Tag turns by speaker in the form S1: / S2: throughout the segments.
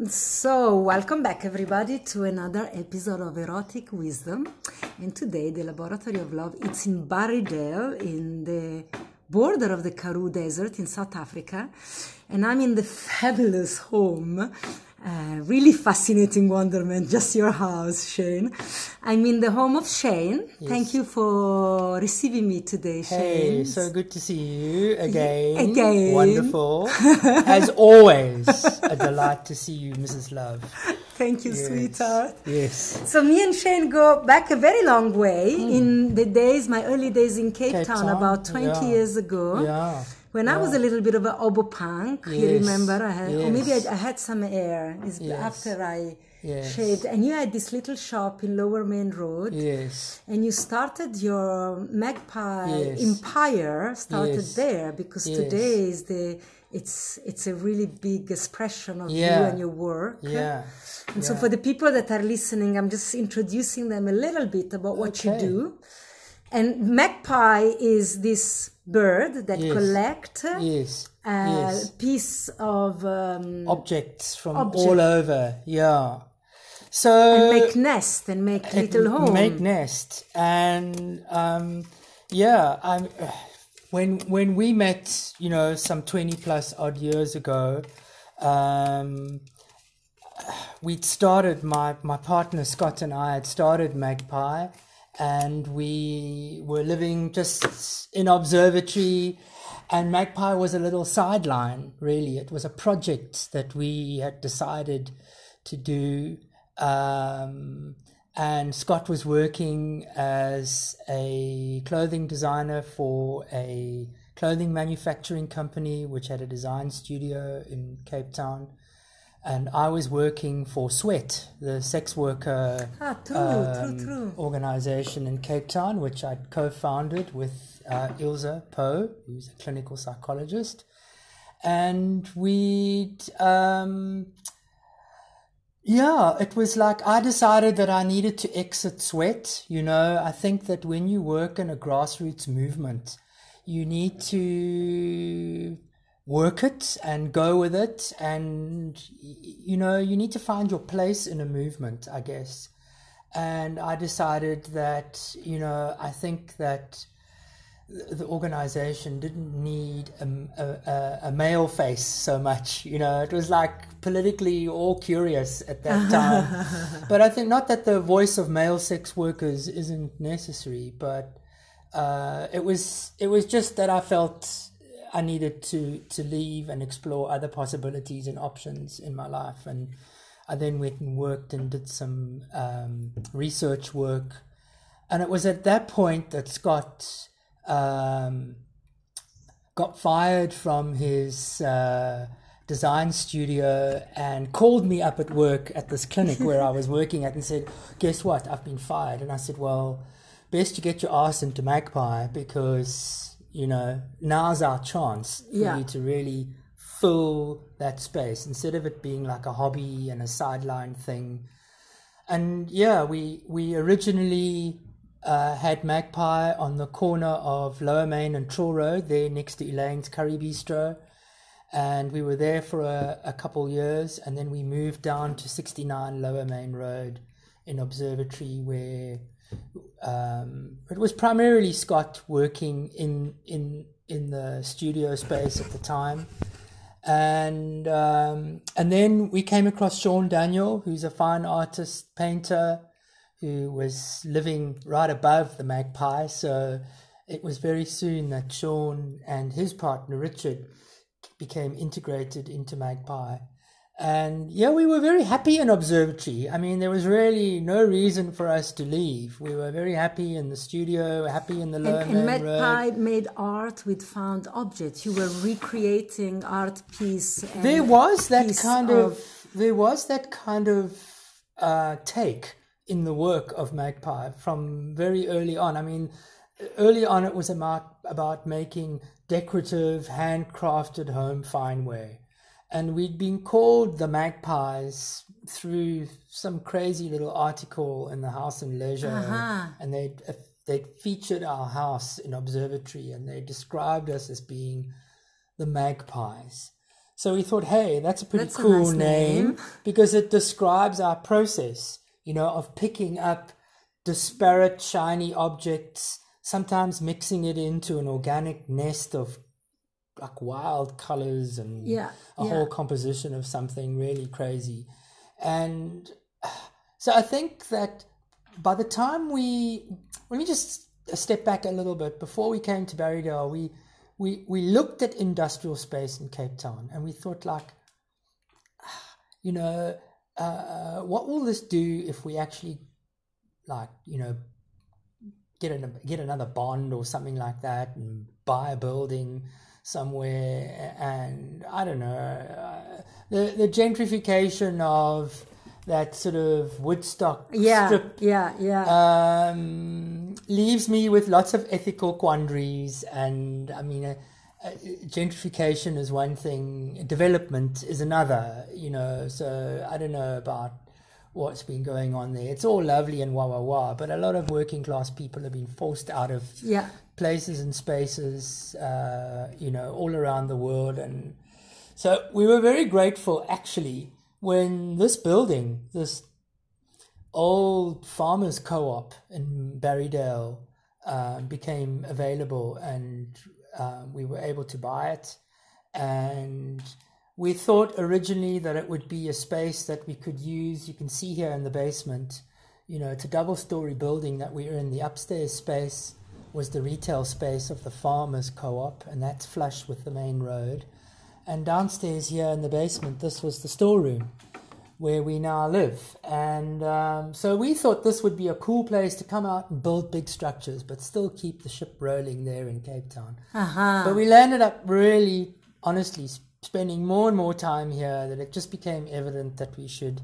S1: So, welcome back, everybody, to another episode of Erotic Wisdom. And today, the Laboratory of Love, it's in Barrydale, in the border of the Karoo Desert in South Africa. And I'm in the fabulous home uh, really fascinating wonderment, just your house, Shane. I'm in the home of Shane. Yes. Thank you for receiving me today, Shane.
S2: Hey, so good to see you again.
S1: Again.
S2: Wonderful. As always, a delight to see you, Mrs. Love.
S1: Thank you, yes. sweetheart.
S2: Yes.
S1: So me and Shane go back a very long way mm. in the days, my early days in Cape, Cape Town, Town, about 20 yeah. years ago.
S2: Yeah
S1: when yeah. I was a little bit of an obo punk, yes. you remember, I had, yes. or maybe I, I, had some air. It's yes. after I shaved, and you had this little shop in Lower Main Road.
S2: Yes.
S1: And you started your Magpie Empire. Started there because today is the it's it's a really big expression of yeah. you and your work.
S2: Yeah.
S1: And yeah. so for the people that are listening, I'm just introducing them a little bit about what okay. you do. And magpie is this bird that
S2: yes.
S1: collect
S2: yes.
S1: a yes. piece of um,
S2: objects from object. all over. Yeah. So
S1: and make nest and make little home.
S2: Make nest and um, yeah. I'm, when when we met, you know, some twenty plus odd years ago. Um, we'd started my my partner Scott and I had started Magpie, and we were living just in observatory. And magpie was a little sideline really. It was a project that we had decided to do. Um, and scott was working as a clothing designer for a clothing manufacturing company which had a design studio in cape town and I was working for Sweat, the sex worker
S1: ah, true, um, true, true.
S2: organization in Cape Town, which I'd co-founded with uh, Ilse Pauw, who's a clinical psychologist, and we, um, yeah, it was like I decided that I needed to exit Sweat. You know, I think that when you work in a grassroots movement, you need to work it and go with it. And you know you need to find your place in a movement i guess. And i decided that you know i think that the organization didn't need a, a, a, male face so much you know. It was like politically all curious at that time. But i think not that the voice of male sex workers isn't necessary but uh, it was it was just that i felt I needed to to leave and explore other possibilities and options in my life. And I then went and worked and did some um, research work. And it was at that point that Scott um, got fired from his uh, design studio and called me up at work at this clinic where I was working at and said, Guess what? I've been fired. And I said, Well, best you get your ass into Magpie because you know, now's our chance for yeah. you to really fill that space instead of it being like a hobby and a sideline thing. And yeah, we we originally uh, had Magpie on the corner of Lower Main and Trill Road, there next to Elaine's Curry Bistro. And we were there for a, a couple years, and then we moved down to 69 Lower Main Road in Observatory, where um, it was primarily Scott working in in in the studio space at the time, and um, and then we came across Sean Daniel, who's a fine artist painter, who was living right above the Magpie. So it was very soon that Sean and his partner Richard became integrated into Magpie and yeah, we were very happy in observatory. I mean, there was really no reason for us to leave. We were very happy in the studio, happy in the Lower
S1: and, and Magpie made art with found objects. You were recreating art piece.
S2: there was that kind of, of, there was that kind of uh, take in the work of Magpie from very early on. I mean, early on it was about about making decorative, handcrafted home fineware and we'd been called the magpies through some crazy little article in the House and Leisure, uh-huh. and they they featured our house in observatory, and they described us as being the magpies. So we thought, hey, that's a pretty
S1: That's a
S2: cool
S1: nice
S2: name,
S1: name.
S2: because it describes our process, you know, of picking up disparate, shiny objects, sometimes mixing it into an organic nest of like wild colors and
S1: Yeah,
S2: a
S1: yeah.
S2: whole composition of something really crazy. And so I think that by the time we, let me just step back a little bit. Before we came to Barrydale, we, we, we looked at industrial space in Cape Town and we thought like, you know, uh, what will this do if we actually like, you know, get an, get another bond or something like that and buy a building somewhere and I don't know uh, the the gentrification of that sort of Woodstock
S1: Yeah,
S2: strip
S1: yeah, yeah.
S2: um, leaves me with lots of ethical quandaries. And I mean uh, uh, gentrification is one thing development is another you know so I don't know about what's been going on there. It's all lovely and wah wah wah but a lot of working class people have been forced out of
S1: yeah,
S2: places and spaces, uh, you know, all around the world. And so we were very grateful actually when this building, this old farmers co op in Barrydale, uh, became available and uh, we were able to buy it. And we thought originally that it would be a space that we could use. You can see here in the basement, you know, it's a double story building that we're in. The upstairs space was the retail space of the farmers co-op and that's flush with the main road. And downstairs here in the basement this was the storeroom where we now live. And um, so we thought this would be a cool place to come out and build big structures but still keep the ship rolling there in cape town.
S1: Uh-huh.
S2: but we landed up really honestly spending more and more time here that it just became evident that we should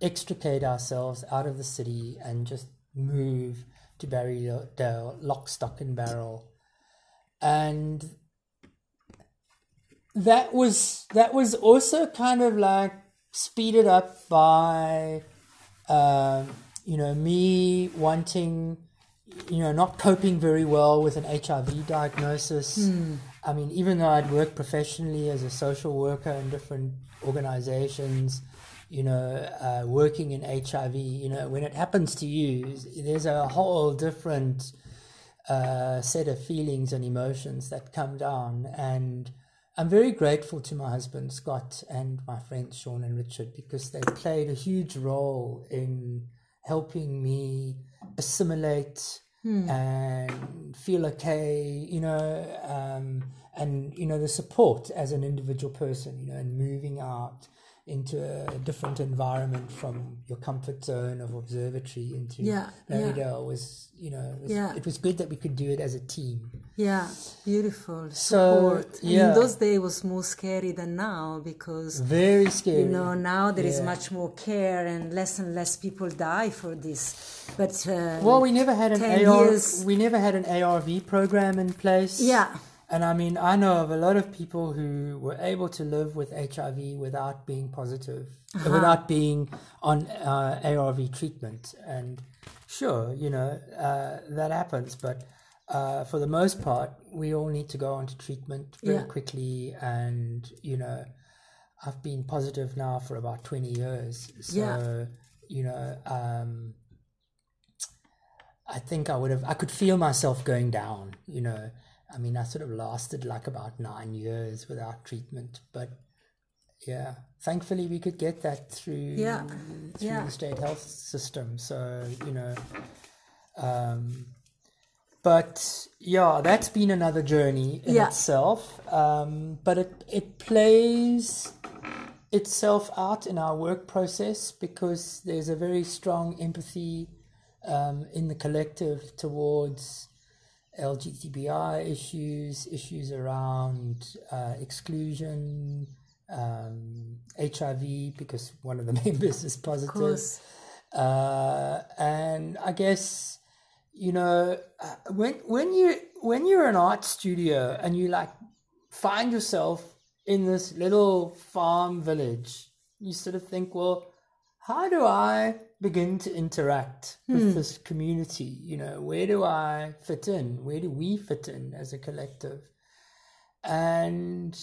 S2: extricate ourselves out of the city and just move to Barrydale, lock, stock, and barrel. And that was that was also kind of like speeded up by um, you know me wanting you know not coping very well with an HIV diagnosis. I mean, even though I'd worked professionally as a social worker in different organizations, you know, uh, working in HIV, you know, when it happens to you, there's a whole different uh, set of feelings and emotions that come down. And I'm very grateful to my husband, Scott, and my friends, Sean and Richard, because they played a huge role in helping me assimilate and feel okay, you know, um, and, you know, the support as an individual person, you know, and moving out into a different environment from your comfort zone of observatory into
S1: Yeah, yeah.
S2: Was, you know, it was,
S1: Yeah.
S2: it was good that we could do it as a team.
S1: Yeah, beautiful support. And
S2: yeah.
S1: in those days, it was more scary than now because
S2: Very scary.
S1: you know now there is much more care and less and less people die for this. But uh,
S2: Well, we never had an AR,
S1: years-
S2: we never had an ARV program in place.
S1: Yeah.
S2: And I mean, I know of a lot of people who were able to live with HIV without being positive,
S1: Uh-huh.
S2: without being on uh, ARV treatment. And sure, you know, uh, that happens. But uh, for the most part, we all need to go on to treatment very
S1: Yeah.
S2: quickly. And, you know, I've been positive now for about 20 years. So,
S1: Yeah.
S2: you know, um, I think I would have, I could feel myself going down, you know. I mean, I sort of lasted like about nine years without treatment, but yeah, thankfully we could get that through,
S1: Yeah,
S2: through
S1: yeah.
S2: the state health system. So, you know, um, but yeah, that's been another journey in
S1: Yeah.
S2: itself. Um, but it, it plays itself out in our work process because there's a very strong empathy um, in the collective towards LGBTI issues, issues around uh, exclusion, um, HIV, because one of the members is positive. Uh, and I guess you know uh, when when you when you're an art studio and you like find yourself in this little farm village, you sort of think, well, how do I begin to interact with hmm. this community? You know, where do I fit in? Where do we fit in as a collective? And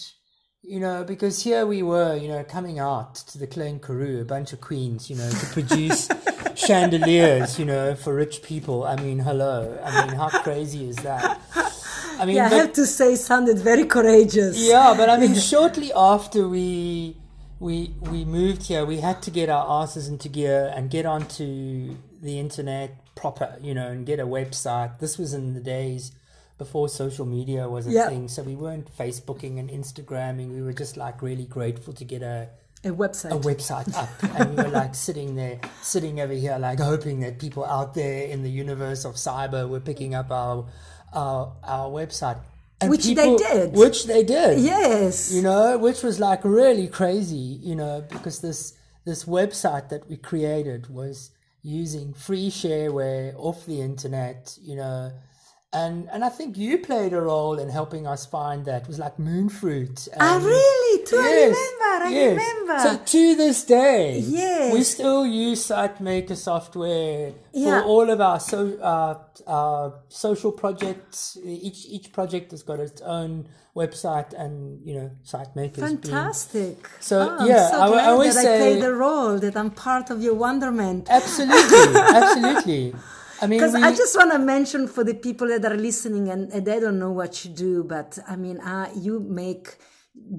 S2: you know, because here we were, you know, coming out to the Klein Karoo, a bunch of queens, you know, to produce chandeliers, you know, for rich people. I mean, hello. I mean, how crazy is that?
S1: I mean, yeah, I have to say, sounded very courageous.
S2: Yeah, but I mean, shortly after we we we moved here, we had to get our asses into gear and get onto the internet proper, you know, and get a website. This was in the days before social media was a thing. So we weren't Facebooking and Instagramming. We were just like really grateful to get a
S1: a website
S2: a website up and we were like sitting there sitting over here like hoping that people out there in the universe of cyber were picking up our our, our website
S1: and which people, they did.
S2: Which they did.
S1: Yes.
S2: You know which was like really crazy you know because this this website that we created was using free shareware off the internet you know and and I think you played a role in helping us find that. It was like moonfruit.
S1: Ah, really? Too, yes, I remember. I yes. remember.
S2: So to this day,
S1: yes.
S2: we still use SiteMaker software yeah. for all of our so uh, our social projects. Each each project has got its own website and you know SiteMaker.
S1: Fantastic.
S2: Been, so oh, yeah, so I, I always
S1: that
S2: say
S1: I play the role that I'm part of your wonderment.
S2: Absolutely, absolutely.
S1: I mean, because we... I just want to mention for the people that are listening and, and, they don't know what you do, but I mean, uh, you make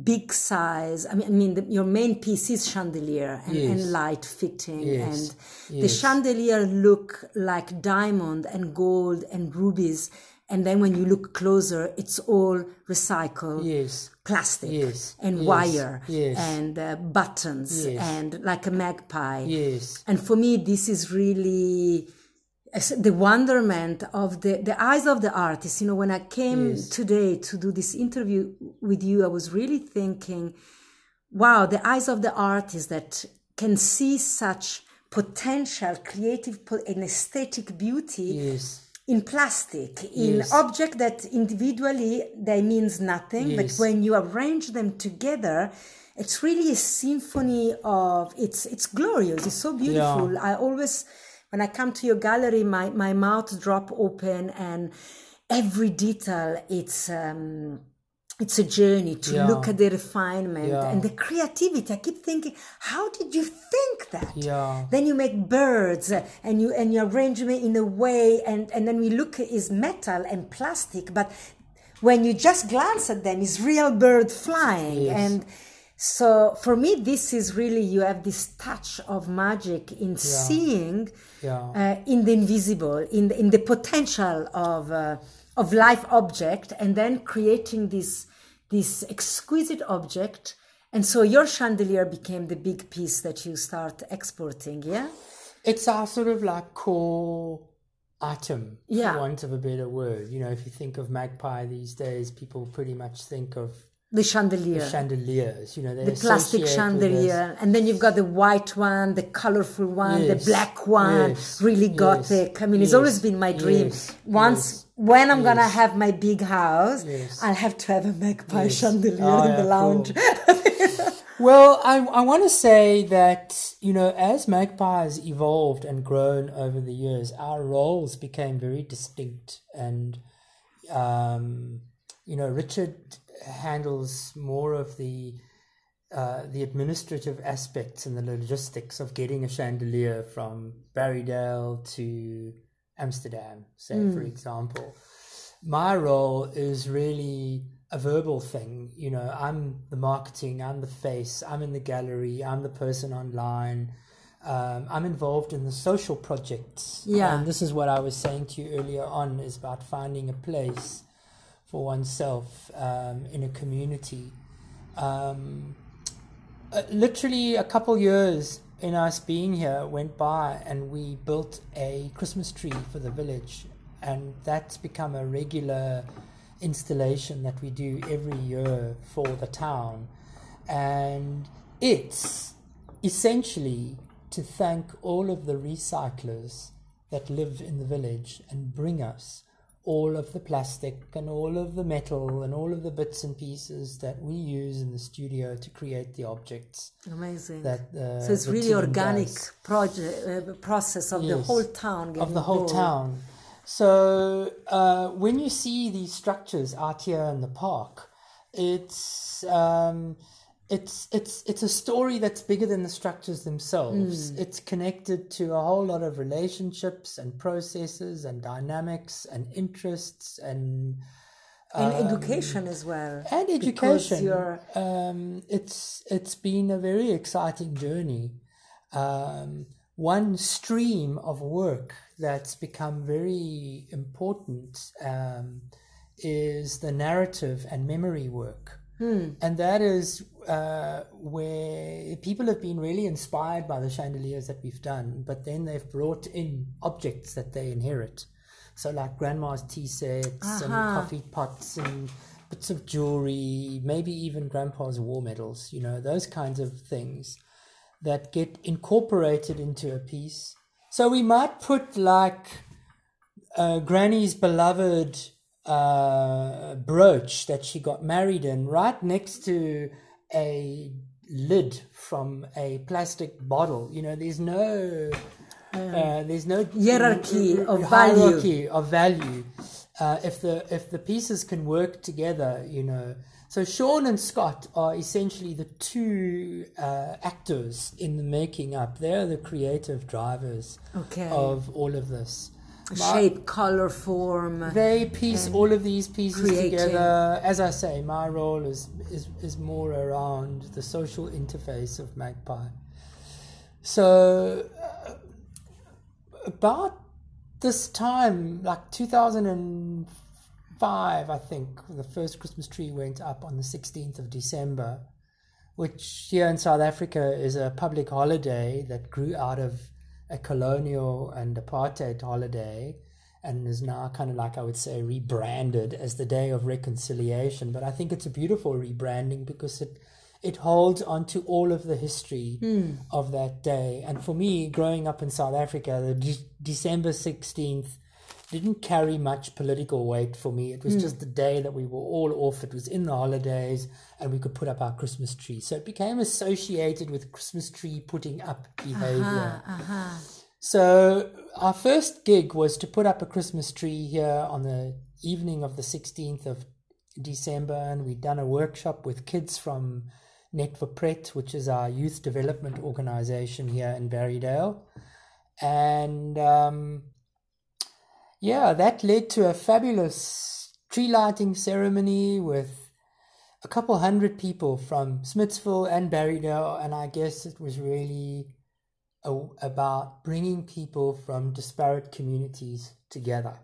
S1: big size. I mean, I mean, the, your main piece is chandelier and, yes. and light fitting, yes. and yes. the chandelier look like diamond and gold and rubies. And then when you look closer, it's all recycled
S2: yes.
S1: plastic and wire and uh, buttons and like a magpie.
S2: Yes.
S1: And for me, this is really the wonderment of the, the eyes of the artist. You know, when I came yes. today to do this interview with you, I was really thinking, wow, the eyes of the artist that can see such potential, creative, and aesthetic beauty.
S2: Yes.
S1: In plastic, in yes. object that individually they means nothing, but when you arrange them together, it's really a symphony of it's it's glorious. It's so beautiful. Yeah. I always when I come to your gallery, my, my mouth drop open and every detail, it's, um, it's a journey to yeah. look at the refinement yeah. and the creativity. I keep thinking, how did you think that?
S2: Yeah.
S1: Then you make birds and you and you arrange them in a way, and and then we look is metal and plastic, but when you just glance at them, it's real bird flying yes. and so for me, this is really you have this touch of magic in yeah. seeing
S2: yeah.
S1: Uh, in the invisible, in the, in the potential of uh, of life object, and then creating this this exquisite object. And so your chandelier became the big piece that you start exporting. Yeah,
S2: it's our sort of like core item,
S1: yeah.
S2: for want of a better word. You know, if you think of magpie these days, people pretty much think of
S1: the chandelier.
S2: The chandeliers, you know,
S1: the plastic chandelier, and then you've got the white one, the colorful one, yes. the black one, yes. really gothic. Yes. I mean, it's always been my dream. Once, when I'm gonna have my big house, I'll have to have a magpie chandelier oh, in the lounge.
S2: Cool. well, I I want to say that you know, as Magpie has evolved and grown over the years, our roles became very distinct, and um, you know, Richard handles more of the uh, the administrative aspects and the logistics of getting a chandelier from Barrydale to Amsterdam, say mm. for example. My role is really a verbal thing. You know, I'm the marketing, I'm the face, I'm in the gallery, I'm the person online. Um, I'm involved in the social projects.
S1: Yeah.
S2: And this is what I was saying to you earlier on is about finding a place for oneself um, in a community. Um, uh, literally, a couple years in us being here went by, and we built a Christmas tree for the village, and that's become a regular installation that we do every year for the town. And it's essentially to thank all of the recyclers that live in the village and bring us all of the plastic and all of the metal and all of the bits and pieces that we use in the studio to create the objects.
S1: Amazing.
S2: That uh,
S1: so it's really organic project uh, process of yes, the whole town.
S2: Of the whole town. So uh, when you see these structures out here in the park, It's um, it's it's it's a story that's bigger than the structures themselves. It's connected to a whole lot of relationships and processes and dynamics and interests and
S1: and education as well.
S2: and education. Um, it's it's been a very exciting journey. Um, one stream of work that's become very important um, is the narrative and memory work. And that is uh, where people have been really inspired by the chandeliers that we've done, but then they've brought in objects that they inherit. So, like grandma's tea sets and coffee pots and bits of jewelry, maybe even grandpa's war medals, you know, those kinds of things that get incorporated into a piece. So, we might put like uh, Granny's beloved uh, brooch that she got married in right next to a lid from a plastic bottle. You know, there's no. Uh, there's no
S1: Hierarchy of value.
S2: of value. Uh, if the if the pieces can work together, you know. So Sean and Scott are essentially the two uh, actors in the making up. They're the creative drivers
S1: Okay.
S2: of all of this.
S1: Shape, color, form.
S2: They piece all of these pieces
S1: creating.
S2: together. As I say, my role is, is is more around the social interface of Magpie. So, uh, about this time, like 2005, I think, the first Christmas tree went up on the 16th of December, which here in South Africa is a public holiday that grew out of a colonial and apartheid holiday and is now kind of like I would say rebranded as the Day of Reconciliation. But I think it's a beautiful rebranding because it it holds onto all of the history hmm. of that day. And for me, growing up in South Africa, the de- December sixteenth didn't carry much political weight for me. It was hmm. just the day that we were all off. It was in the holidays and we could put up our Christmas tree. So it became associated with Christmas tree putting up behavior. Uh-huh, uh-huh. So our first gig was to put up a Christmas tree here on the evening of the 16th of December, and we'd done a workshop with kids from Net vir Pret, which is our youth development organization here in Barrydale. And um, yeah, that led to a fabulous tree lighting ceremony with a couple hundred people from Smitsville and Barrydale, and I guess it was really a- about bringing people from disparate communities together.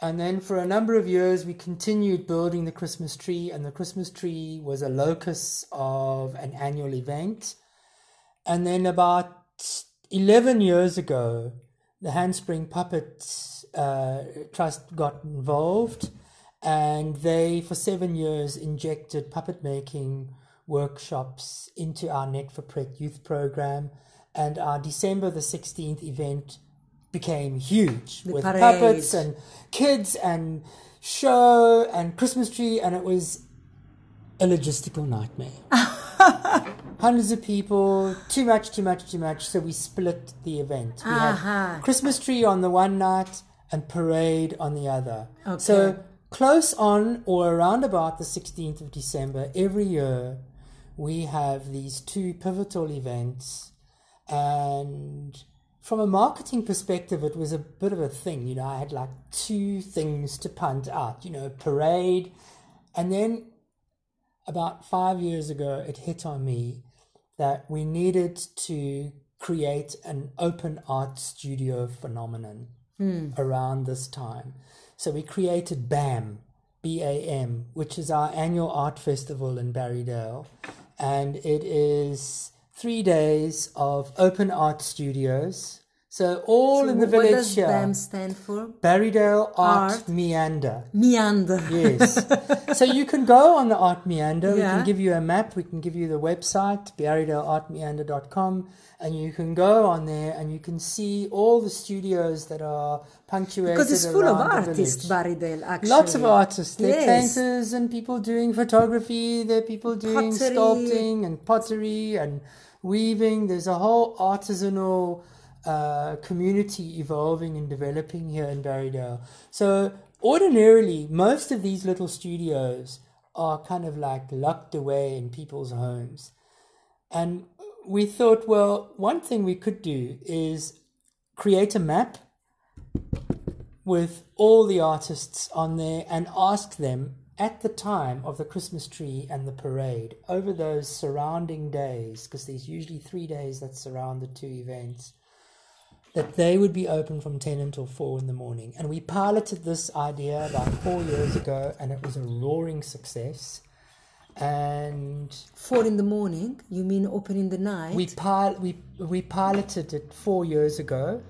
S2: And then for a number of years, we continued building the Christmas tree, and the Christmas tree was a locus of an annual event. And then about 11 years ago, the Handspring Puppet uh, Trust got involved, and they, for seven years, injected puppet making workshops into our Net vir Pret youth program. And our December the 16th event became huge with
S1: parade.
S2: puppets and kids and show and Christmas tree, and it was a logistical nightmare. Hundreds of people, too much, too much, too much. So we split the event. We
S1: Aha.
S2: had Christmas tree on the one night and parade on the other.
S1: Okay.
S2: So close on or around about the 16th of December every year, we have these two pivotal events. And from a marketing perspective, it was a bit of a thing. You know, I had like two things to punt out, you know, parade. And then about five years ago, it hit on me that we needed to create an open art studio phenomenon hmm. around this time. So we created BAM, B A M, which is our annual art festival in Barrydale. And it is three days of open art studios. So all in the
S1: what
S2: village
S1: does
S2: here.
S1: BAM stand for?
S2: Barrydale Art,
S1: Art.
S2: Meander.
S1: Meander.
S2: Yes. so you can go on the Art Meander. We can give you a map. We can give you the website, barrydaleartmeander.com. And you can go on there and you can see all the studios that are punctuated
S1: Because it's full of artists,
S2: village.
S1: Barrydale, actually.
S2: Lots of artists. There are
S1: Yes.
S2: painters and people doing photography. There are people doing
S1: Pottery.
S2: sculpting and pottery and weaving. There's a whole artisanal uh, community evolving and developing here in Barrydale. So ordinarily, most of these little studios are kind of like locked away in people's homes. And we thought, well, one thing we could do is create a map with all the artists on there and ask them at the time of the Christmas tree and the parade over those surrounding days, because there's usually three days that surround the two events, that they would be open from 10 until 4 in the morning. And we piloted this idea about four years ago, and it was a roaring success. And
S1: Four in the morning. You mean open in the night?
S2: we, pil- we, we piloted it four years ago.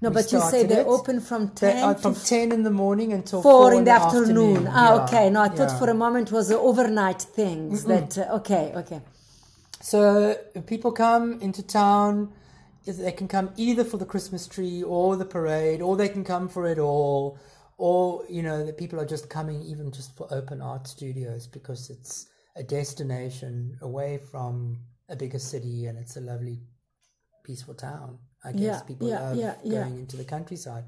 S1: no,
S2: we
S1: but you say they
S2: it.
S1: open from ten
S2: are
S1: to
S2: from 10 in the morning until
S1: four
S2: 4
S1: in the afternoon. Ah,
S2: Yeah,
S1: okay. No, I thought
S2: yeah.
S1: for a moment it was the overnight things. That uh, okay, okay.
S2: So people come into town, they can come either for the Christmas tree or the parade, or they can come for it all, or you know the people are just coming even just for open art studios because it's a destination away from a bigger city and it's a lovely, peaceful town. I guess
S1: Yeah,
S2: people
S1: yeah,
S2: love
S1: yeah.
S2: going into the countryside.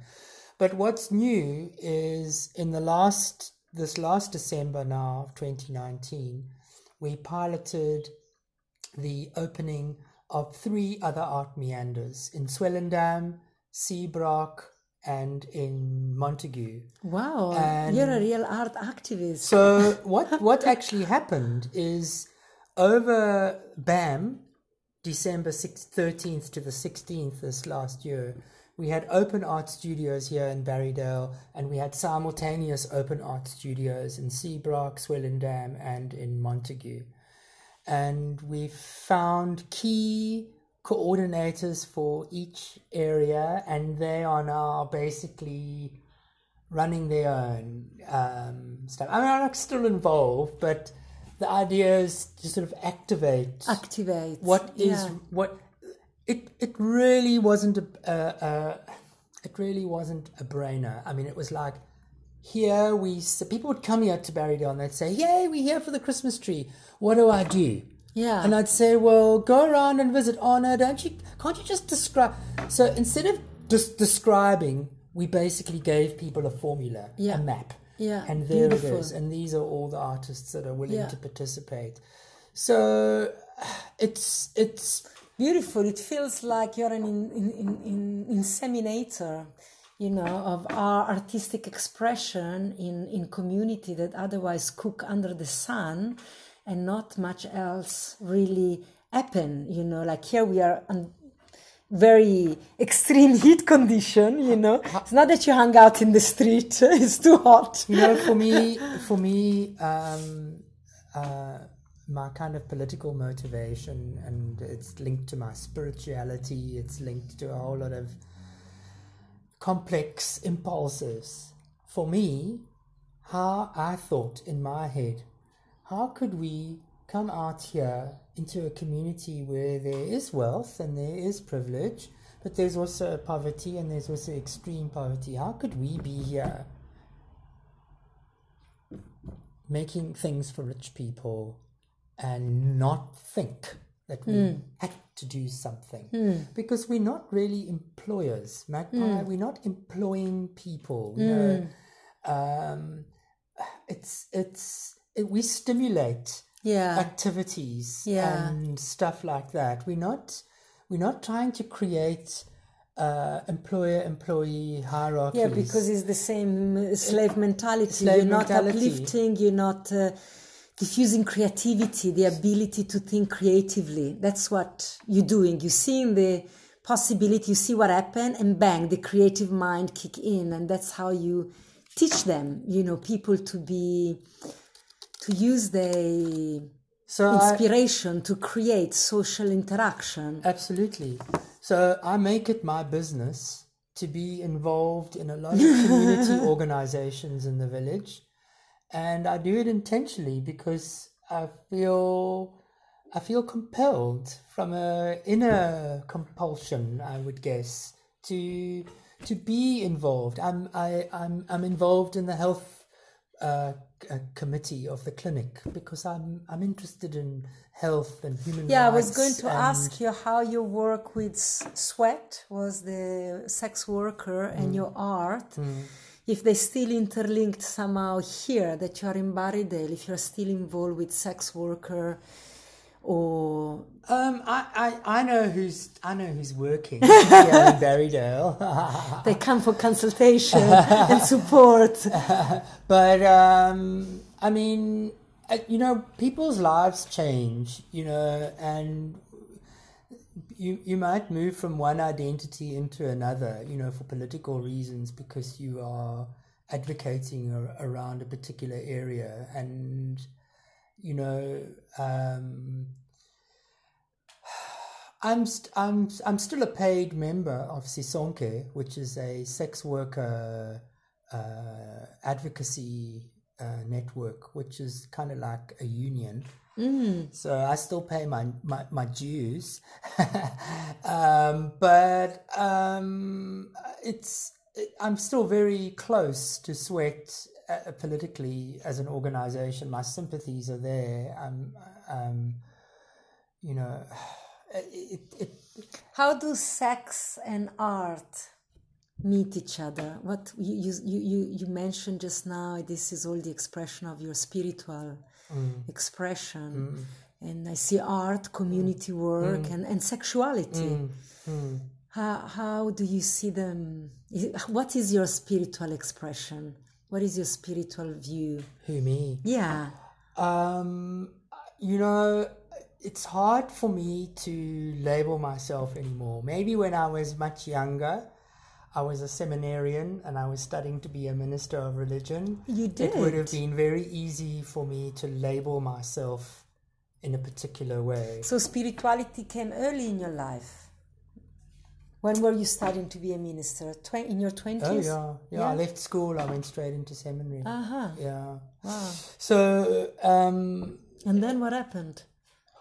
S2: But what's new is in the last this last December now of 2019, we piloted the opening of three other art meanders in Swellendam, Suurbraak, and in Montagu.
S1: Wow,
S2: And-
S1: you're a real art activist.
S2: So what what actually happened is over BAM, December 6th, 13th to the 16th this last year, we had open art studios here in Barrydale and we had simultaneous open art studios in Suurbraak, Swellendam and in Montagu. And we found key coordinators for each area and they are now basically running their own um, stuff. I mean, I'm still involved, but the idea is to sort of activate
S1: Activate.
S2: what is
S1: Yeah.
S2: what. It it really wasn't a, a, a it really wasn't a brainer. I mean, it was like here we so people would come here to Barrydale and they'd say, "Yay, we're here for the Christmas tree. What do I do?"
S1: Yeah.
S2: And I'd say, well, go around and visit Anna. Don't you? Can't you just describe? So instead of just describing, we basically gave people a formula,
S1: Yeah.
S2: a map.
S1: Yeah,
S2: And there
S1: beautiful.
S2: it is. And these are all the artists that are willing
S1: Yeah.
S2: to participate. So it's it's
S1: beautiful. It feels like you're an in, in, in, in, inseminator, you know, of our artistic expression in, in community that otherwise cook under the sun and not much else really happen, you know, like here we are on very extreme heat condition, you know. It's not that you hang out in the street, it's too hot.
S2: you know for me for me um, uh, my kind of political motivation and it's linked to my spirituality it's linked to a whole lot of complex impulses. For me how i thought in my head. How could we come out here into a community where there is wealth and there is privilege but there's also poverty and there's also extreme poverty? How could we be here making things for rich people and not think that we had to do something. Because we're not really employers magpie. We're not employing people. You know um, it's it's it, we stimulate
S1: Yeah.
S2: activities
S1: Yeah.
S2: and stuff like that. We're not we're not trying to create uh, employer employee hierarchy
S1: Yeah, because it's the same uh, slave mentality.
S2: Slave
S1: you're not uplifting, you're not uh, diffusing creativity, the ability to think creatively. That's what you're doing. You're seeing the possibility, you see what happened, and bang, the creative mind kick in, and that's how you teach them. You know, people to be to use the
S2: so I,
S1: inspiration to create social interaction.
S2: Absolutely. So I make it my business to be involved in a lot of community organizations in the village. And I do it intentionally because I feel I feel compelled from a inner compulsion, I would guess, to to be involved. I'm I, I'm I'm involved in the health uh, uh, committee of the clinic because I'm I'm interested in health and human rights.
S1: Yeah, I was going to ask you how you work with Sweat was the sex worker and
S2: Mm.
S1: your art. If they still interlinked somehow here that you are in Barrydale, if you're still involved with sex worker or
S2: Um, I, I, I know who's I know who's working here in Barrydale,
S1: they come for consultation and support.
S2: but um, I mean, uh, you know, people's lives change, you know, and you you might move from one identity into another, you know, for political reasons because you are advocating ar- around a particular area, and you know. Um, I'm st- I'm I'm still a paid member of Sisonke, which is a sex worker uh, advocacy uh, network, which is kind of like a union. So I still pay my my, my dues, um, but um, it's I'm still very close to Sweat uh, politically as an organization. My sympathies are there. I'm, um, you know, it, it,
S1: How do sex and art meet each other? What you, you, you- you mentioned just now, this is all the expression of your spiritual Mm. expression. Mm. And I see art, community mm. work, and, and sexuality. How, how do you see them? What is your spiritual expression? What is your spiritual view?
S2: who me?
S1: Yeah.
S2: Um, you know, it's hard for me to label myself anymore. Maybe when I was much younger, I was a seminarian and I was studying to be a minister of religion.
S1: You did.
S2: It would have been very easy for me to label myself in a particular way.
S1: So spirituality came early in your life. When were you starting to be a minister? Twen- in your 20s?
S2: Oh
S1: twenties?
S2: yeah, yeah. I left school. I went straight into seminary.
S1: Uh huh.
S2: Yeah.
S1: Wow.
S2: So, um,
S1: And then what happened?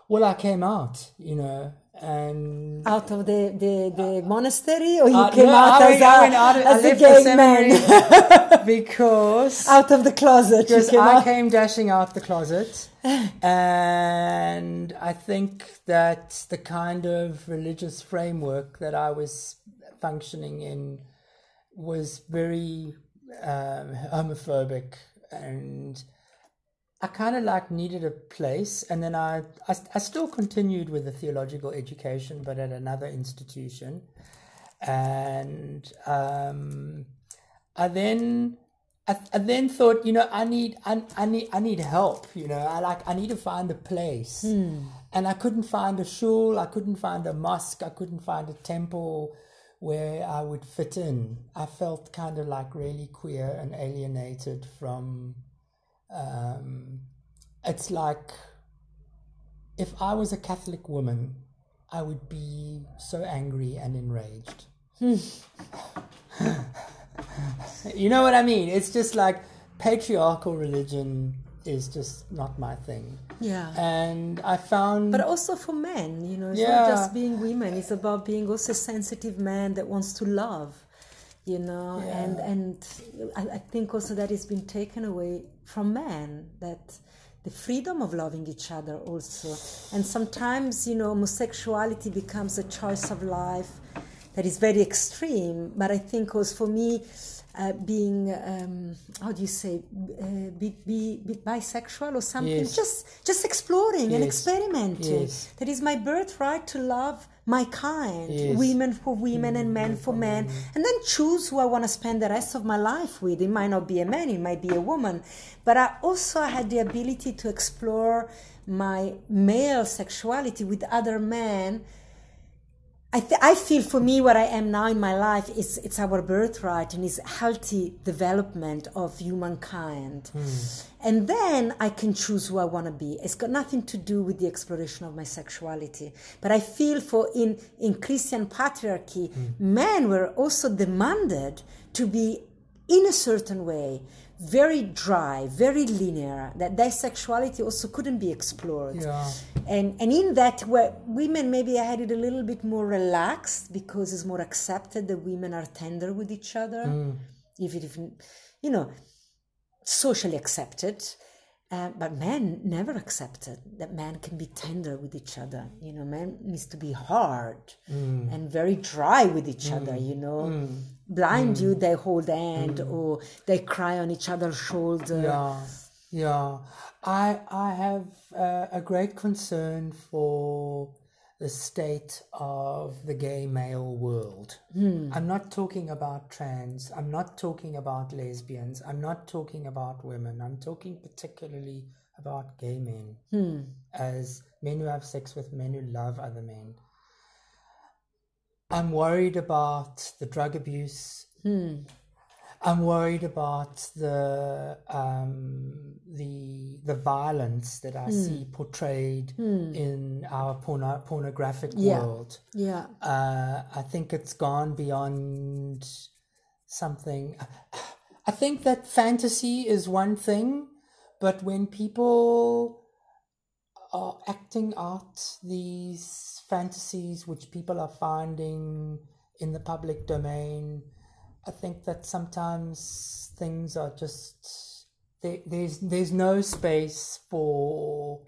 S2: well, I came out, you know, and
S1: Out of the, the, the monastery, or you
S2: Uh,
S1: came
S2: no,
S1: out
S2: I
S1: as,
S2: went-
S1: a,
S2: I went out- I
S1: as a gay man?
S2: because
S1: out of the closet.
S2: Because
S1: came
S2: I
S1: out.
S2: came dashing out the closet, and I think that the kind of religious framework that I was functioning in was very um, homophobic, and I kind of like needed a place. And then I, I I still continued with the theological education, but at another institution, and um, I then I, I then thought, you know, I need I, I need I need help. You know, I like I need to find a place, and I couldn't find a shul. I couldn't find a mosque. I couldn't find a temple where I would fit in. I felt kind of like really queer and alienated from. Um, it's like if I was a Catholic woman, I would be so angry and enraged. you know what I mean? It's just like patriarchal religion is just not my thing.
S1: Yeah.
S2: And I found
S1: But also for men, you know, it's
S2: Yeah.
S1: not just being women. It's about being also a sensitive man that wants to love, you know. And and I, I think also that it's been taken away from men that the freedom of loving each other also. And sometimes, you know, homosexuality becomes a choice of life that is very extreme. But I think also for me, uh, being um, how do you say uh, be, be, be bisexual or something
S2: Yes.
S1: just just exploring and experimenting
S2: Yes.
S1: that is my birthright to love my kind.
S2: Yes.
S1: women for women and men for men. And then choose who i want to spend the rest of my life with. It might not be a man it might be a woman. But i also had the ability to explore my male sexuality with other men I, th- I feel for me what I am now in my life is it's our birthright and is healthy development of humankind. Hmm. And then I can choose who I want to be. It's got nothing to do with the exploration of my sexuality. But I feel for in, in Christian patriarchy, hmm. men were also demanded to be in a certain way, very dry, very linear, that their sexuality also couldn't be explored
S2: Yeah.
S1: and and in that where women maybe had it a little bit more relaxed because it's more accepted that women are tender with each other if it even you know socially accepted Uh, but men never accepted that men can be tender with each other. You know, men needs to be hard
S2: Mm.
S1: and very dry with each other. You know, blind
S2: Mm.
S1: you, they hold hand or they cry on each other's shoulder.
S2: Yeah, yeah. I I have uh, a great concern for the state of the gay male world. I'm not talking about trans. I'm not talking about lesbians. I'm not talking about women. I'm talking particularly about gay men as men who have sex with men who love other men. I'm worried about the drug abuse. I'm worried about the um, the the violence that I see portrayed in our porno- pornographic
S1: Yeah.
S2: world.
S1: Yeah.
S2: Uh, I think it's gone beyond something. I think that fantasy is one thing, but when people are acting out these fantasies which people are finding in the public domain, I think that sometimes things are just there, there's there's no space for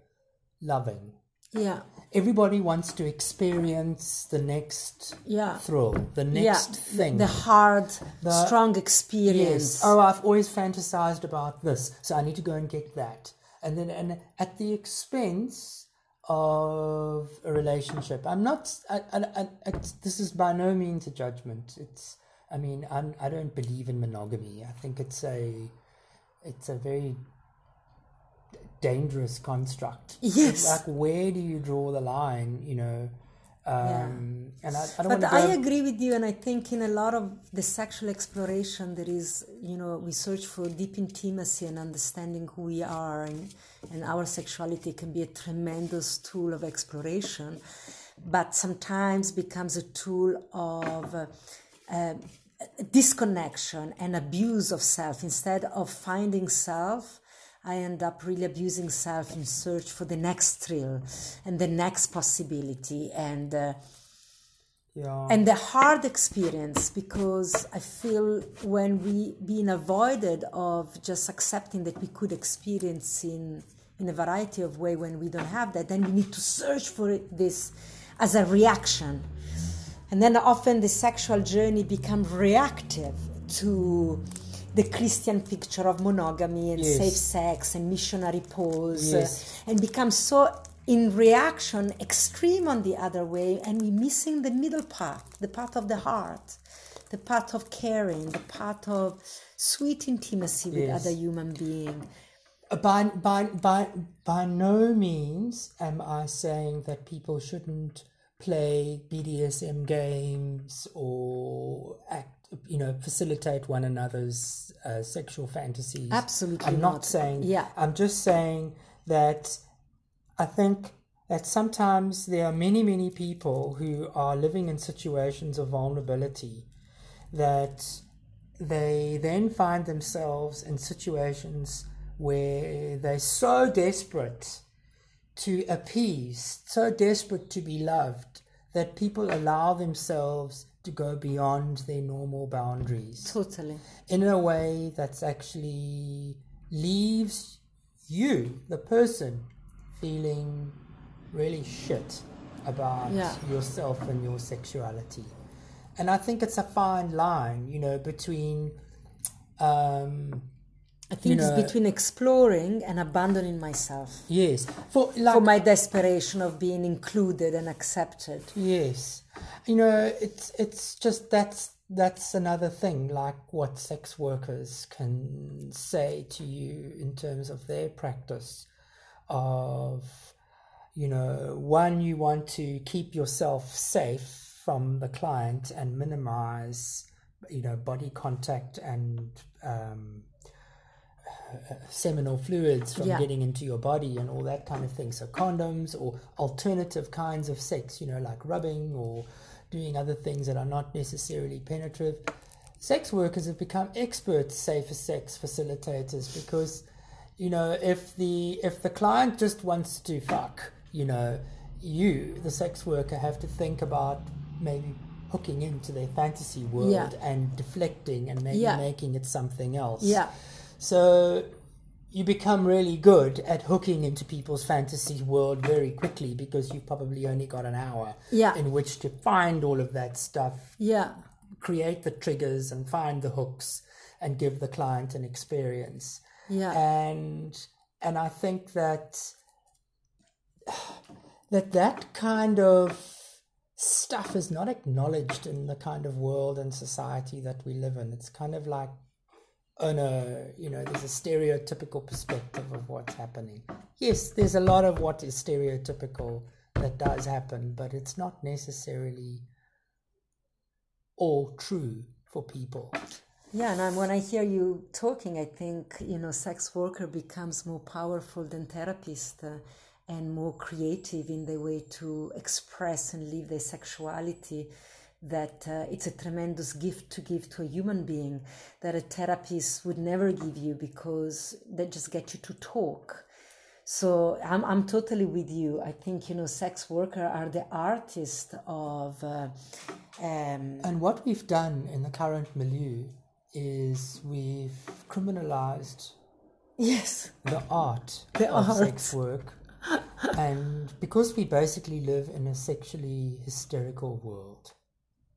S2: loving.
S1: Yeah.
S2: Everybody wants to experience the next
S1: Yeah.
S2: thrill, the next
S1: yeah.
S2: thing.
S1: The hard,
S2: The-
S1: strong experience.
S2: Yes. Oh, I've always fantasized about this, so I need to go and get that. And then, and at the expense of a relationship. I'm not. I, I, I, it's, this is by no means a judgment. It's. I mean, I'm, I don't believe in monogamy. I think it's a. It's a very dangerous construct.
S1: Yes.
S2: Like, where do you draw the line? You know. Um, And I, I don't
S1: But I agree with you, and I think in a lot of the sexual exploration, there is, you know, we search for deep intimacy and understanding who we are, and, and our sexuality can be a tremendous tool of exploration, but sometimes becomes a tool of uh, uh, disconnection and abuse of self. Instead of finding self, I end up really abusing self in search for the next thrill and the next possibility and. Uh,
S2: Yeah.
S1: and the hard experience because i feel when we being avoided of just accepting that we could experience in in a variety of way when we don't have that then we need to search for it, this as a reaction and then often the sexual journey becomes reactive to the Christian picture of monogamy and
S2: Yes.
S1: safe sex and missionary pose uh,
S2: Yes.
S1: and become so in reaction extreme on the other way and we're missing the middle path the path of the heart the path of caring the path of sweet intimacy with
S2: Yes.
S1: other human being
S2: by by by by no means am I saying that people shouldn't play BDSM games or act, you know, facilitate one another's uh, sexual fantasies.
S1: Absolutely
S2: I'm not,
S1: not.
S2: saying.
S1: Yeah.
S2: I'm just saying that I think that sometimes there are many many people who are living in situations of vulnerability that they then find themselves in situations where they're so desperate to appease, so desperate to be loved, that people allow themselves to go beyond their normal boundaries
S1: totally
S2: in a way that's actually leaves you, the person, feeling really shit about
S1: Yeah.
S2: yourself and your sexuality. And I think it's a fine line, you know, between um
S1: i think
S2: know-
S1: it's between exploring and abandoning myself.
S2: Yes, for like
S1: for my desperation of being included and accepted.
S2: Yes, you know, it's it's just that's that's another thing, like what sex workers can say to you in terms of their practice of, you know, one you want to keep yourself safe from the client and minimize, you know, body contact and um, seminal fluids from
S1: Yeah.
S2: getting into your body and all that kind of thing. So condoms or alternative kinds of sex, you know, like rubbing or doing other things that are not necessarily penetrative. Sex workers have become expert safer sex facilitators because, you know, if the if the client just wants to fuck, you know, you, the sex worker, have to think about maybe hooking into their fantasy world
S1: Yeah.
S2: and deflecting and maybe
S1: Yeah.
S2: making it something else.
S1: yeah
S2: So, you become really good at hooking into people's fantasy world very quickly because you've probably only got an hour
S1: Yeah.
S2: in which to find all of that stuff,
S1: Yeah.
S2: create the triggers and find the hooks and give the client an experience.
S1: Yeah.
S2: And and I think that that that kind of stuff is not acknowledged in the kind of world and society that we live in. It's kind of like oh no, you know, there's a stereotypical perspective of what's happening. Yes, there's a lot of what is stereotypical that does happen, but it's not necessarily all true for people.
S1: Yeah, and when I hear you talking, I think you know, sex worker becomes more powerful than therapist uh, and more creative in the way to express and live their sexuality. That uh, it's a tremendous gift to give to a human being that a therapist would never give you because they just get you to talk. So I'm I'm totally with you. I think you know, sex worker are the artists of. Uh, um,
S2: And what we've done in the current milieu is we've criminalized
S1: yes.
S2: the art
S1: The
S2: of
S1: art.
S2: sex work. and because we basically live in a sexually hysterical world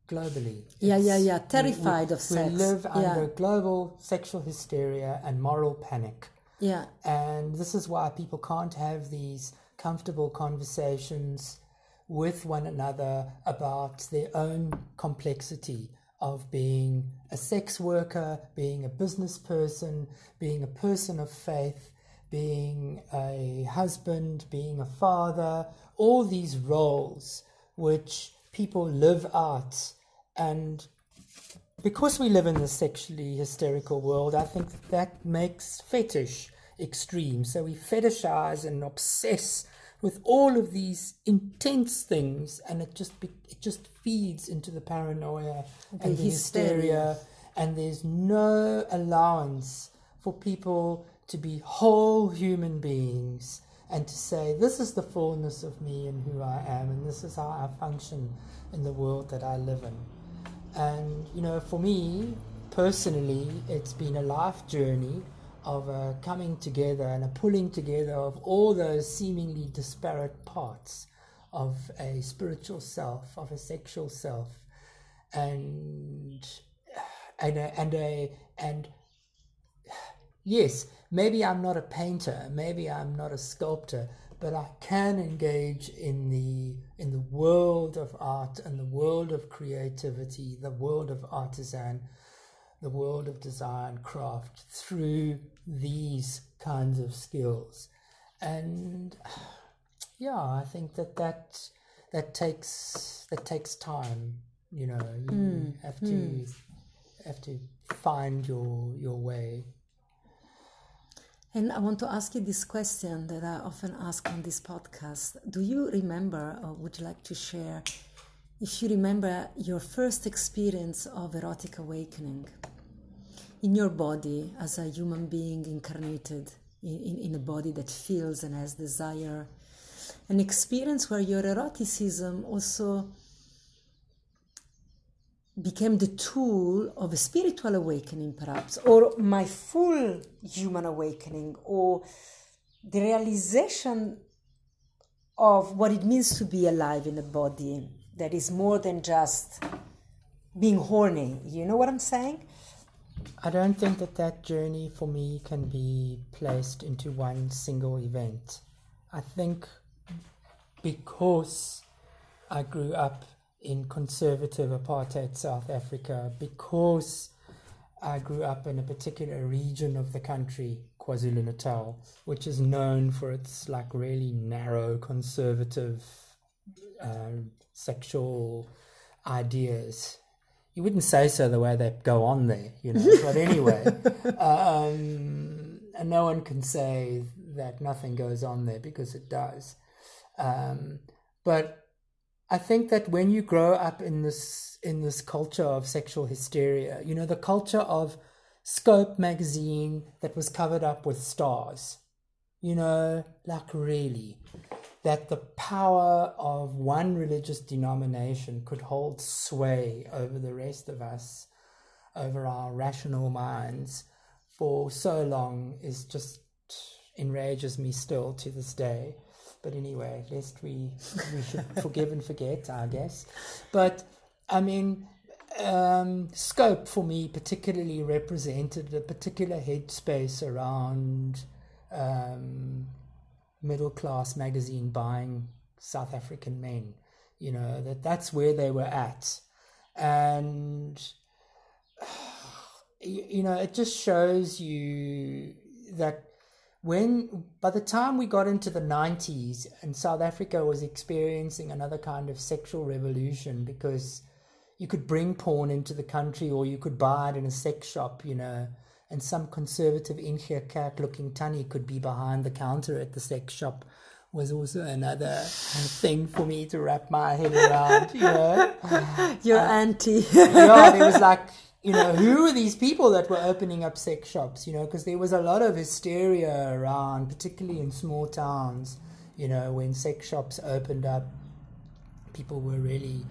S2: globally.
S1: Yeah, yeah,
S2: it's-
S1: yeah. Terrified
S2: we,
S1: of
S2: We live
S1: Yeah.
S2: under global sexual hysteria and moral panic.
S1: Yeah.
S2: And this is why people can't have these comfortable conversations with one another about their own complexity of being a sex worker, being a business person, being a person of faith, being a husband, being a father, all these roles which people live out. And because we live in a sexually hysterical world, I think that makes fetish extreme. So we fetishize and obsess with all of these intense things, and it just be, it just feeds into the paranoia and the
S1: hysteria.
S2: hysteria, and there's no allowance for people to be whole human beings and to say this is the fullness of me and who I am, and this is how I function in the world that I live in. And, you know, for me personally, it's been a life journey of a coming together and a pulling together of all those seemingly disparate parts of a spiritual self, of a sexual self, and and a, and a and yes, maybe I'm not a painter, maybe I'm not a sculptor, but I can engage in the in the world of art and the world of creativity, the world of artisan, the world of design craft through these kinds of skills. And yeah, I think that that that takes that takes time, you know, you hmm. have to hmm. have to find your your way.
S1: And I want to ask you this question that I often ask on this podcast. Do you remember, or would you like to share, if you remember your first experience of erotic awakening in your body as a human being incarnated in, in, in a body that feels and has desire? An experience where your eroticism also became the tool of a spiritual awakening, perhaps, or my full human awakening, or the realization of what it means to be alive in a body that is more than just being horny. You know what I'm saying?
S2: I don't think that that journey for me can be placed into one single event. I think because I grew up in conservative apartheid South Africa, because I grew up in a particular region of the country, KwaZulu Natal, which is known for its like really narrow conservative uh, sexual ideas. You wouldn't say so the way they go on there, you know. But anyway, um, and no one can say that nothing goes on there because it does. Um, but I think that when you grow up in this in this culture of sexual hysteria, you know, the culture of Scope magazine that was covered up with stars, you know, like really, that the power of one religious denomination could hold sway over the rest of us, over our rational minds for so long is just enrages me still to this day. But anyway, lest we we should forgive and forget, I guess. But I mean, um, scope for me particularly represented a particular headspace around um, middle class magazine buying South African men. You know that that's where they were at, and you know it just shows you that when by the time we got into the 90s and South Africa was experiencing another kind of sexual revolution because you could bring porn into the country or you could buy it in a sex shop, you know, and some conservative cat looking tannie could be behind the counter at the sex shop was also another thing for me to wrap my head around, you know.
S1: Your uh, auntie.
S2: yeah, it was like you know, who are these people that were opening up sex shops? You know, because there was a lot of hysteria around, particularly in small towns. You know, when sex shops opened up, people were really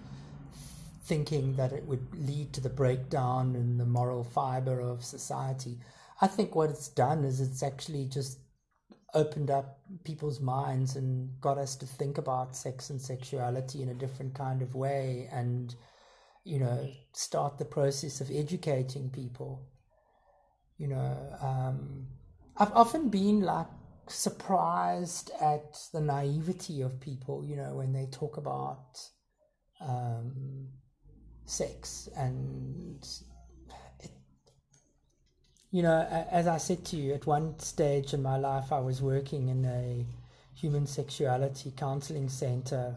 S2: thinking that it would lead to the breakdown in the moral fiber of society. I think what it's done is it's actually just opened up people's minds and got us to think about sex and sexuality in a different kind of way and you know, start the process of educating people. You know, um, I've often been like surprised at the naivety of people, you know, when they talk about um, sex and you know, as I said to you, at one stage in my life, I was working in a human sexuality counseling center,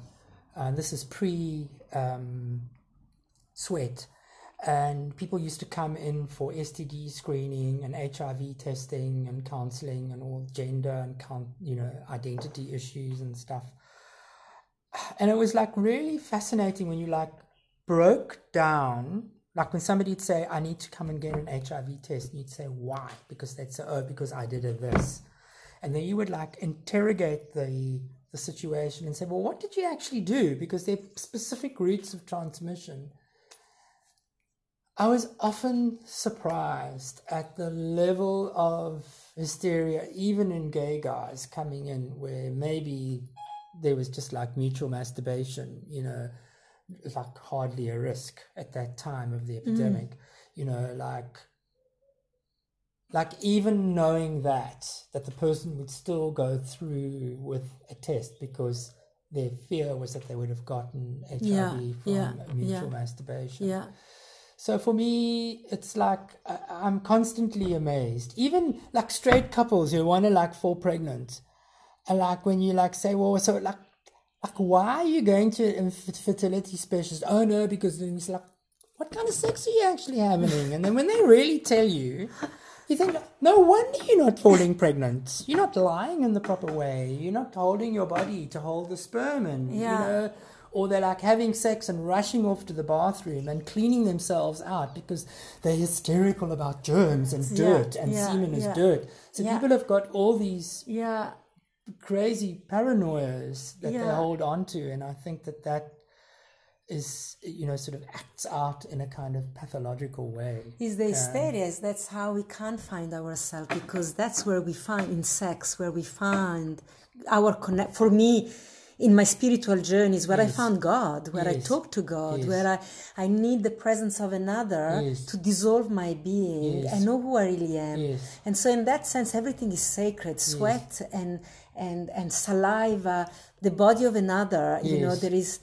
S2: and this is pre um, SWEAT. And people used to come in for STD screening and HIV testing and counseling and all gender and count, you know, identity issues and stuff. And it was like really fascinating when you like broke down like when somebody'd say, I need to come and get an HIV test, and you'd say, why? Because they'd say, oh, because I did a this. And then you would like interrogate the the situation and say, well, what did you actually do? Because there are specific routes of transmission. I was often surprised at the level of hysteria, even in gay guys coming in, where maybe there was just like mutual masturbation, you know, like hardly a risk at that time of the mm. epidemic, mm. you know, like like even knowing that that the person would still go through with a test because their fear was that they would have gotten HIV yeah, from yeah, mutual yeah, masturbation.
S1: Yeah.
S2: So for me, it's like I'm constantly amazed. Even like straight couples who want to like fall pregnant, and like when you like say, well, so like, like why are you going to a fertility specialist? Oh no, because then it's like, what kind of sex are you actually having? And then when they really tell you, you think, no wonder you're not falling pregnant. You're not lying in the proper way. You're not holding your body to hold the sperm and yeah. you know or they're like having sex and rushing off to the bathroom and cleaning themselves out because they're hysterical about germs and dirt yeah, and yeah, semen is dirt. So people have got all these
S1: yeah.
S2: crazy paranoias that they hold on to, and I think that that is you know sort of acts out in a kind of pathological way.
S1: Is the um, hysteria. Is that's how we can't find ourselves because that's where we find in sex where we find our connect for me in my spiritual journeys where yes. I found God, where yes. I talk to God, yes. where I, I need the presence of another to dissolve my being. I know who I really am. And so in that sense everything is sacred. Sweat and and and saliva, the body of another, you know, there is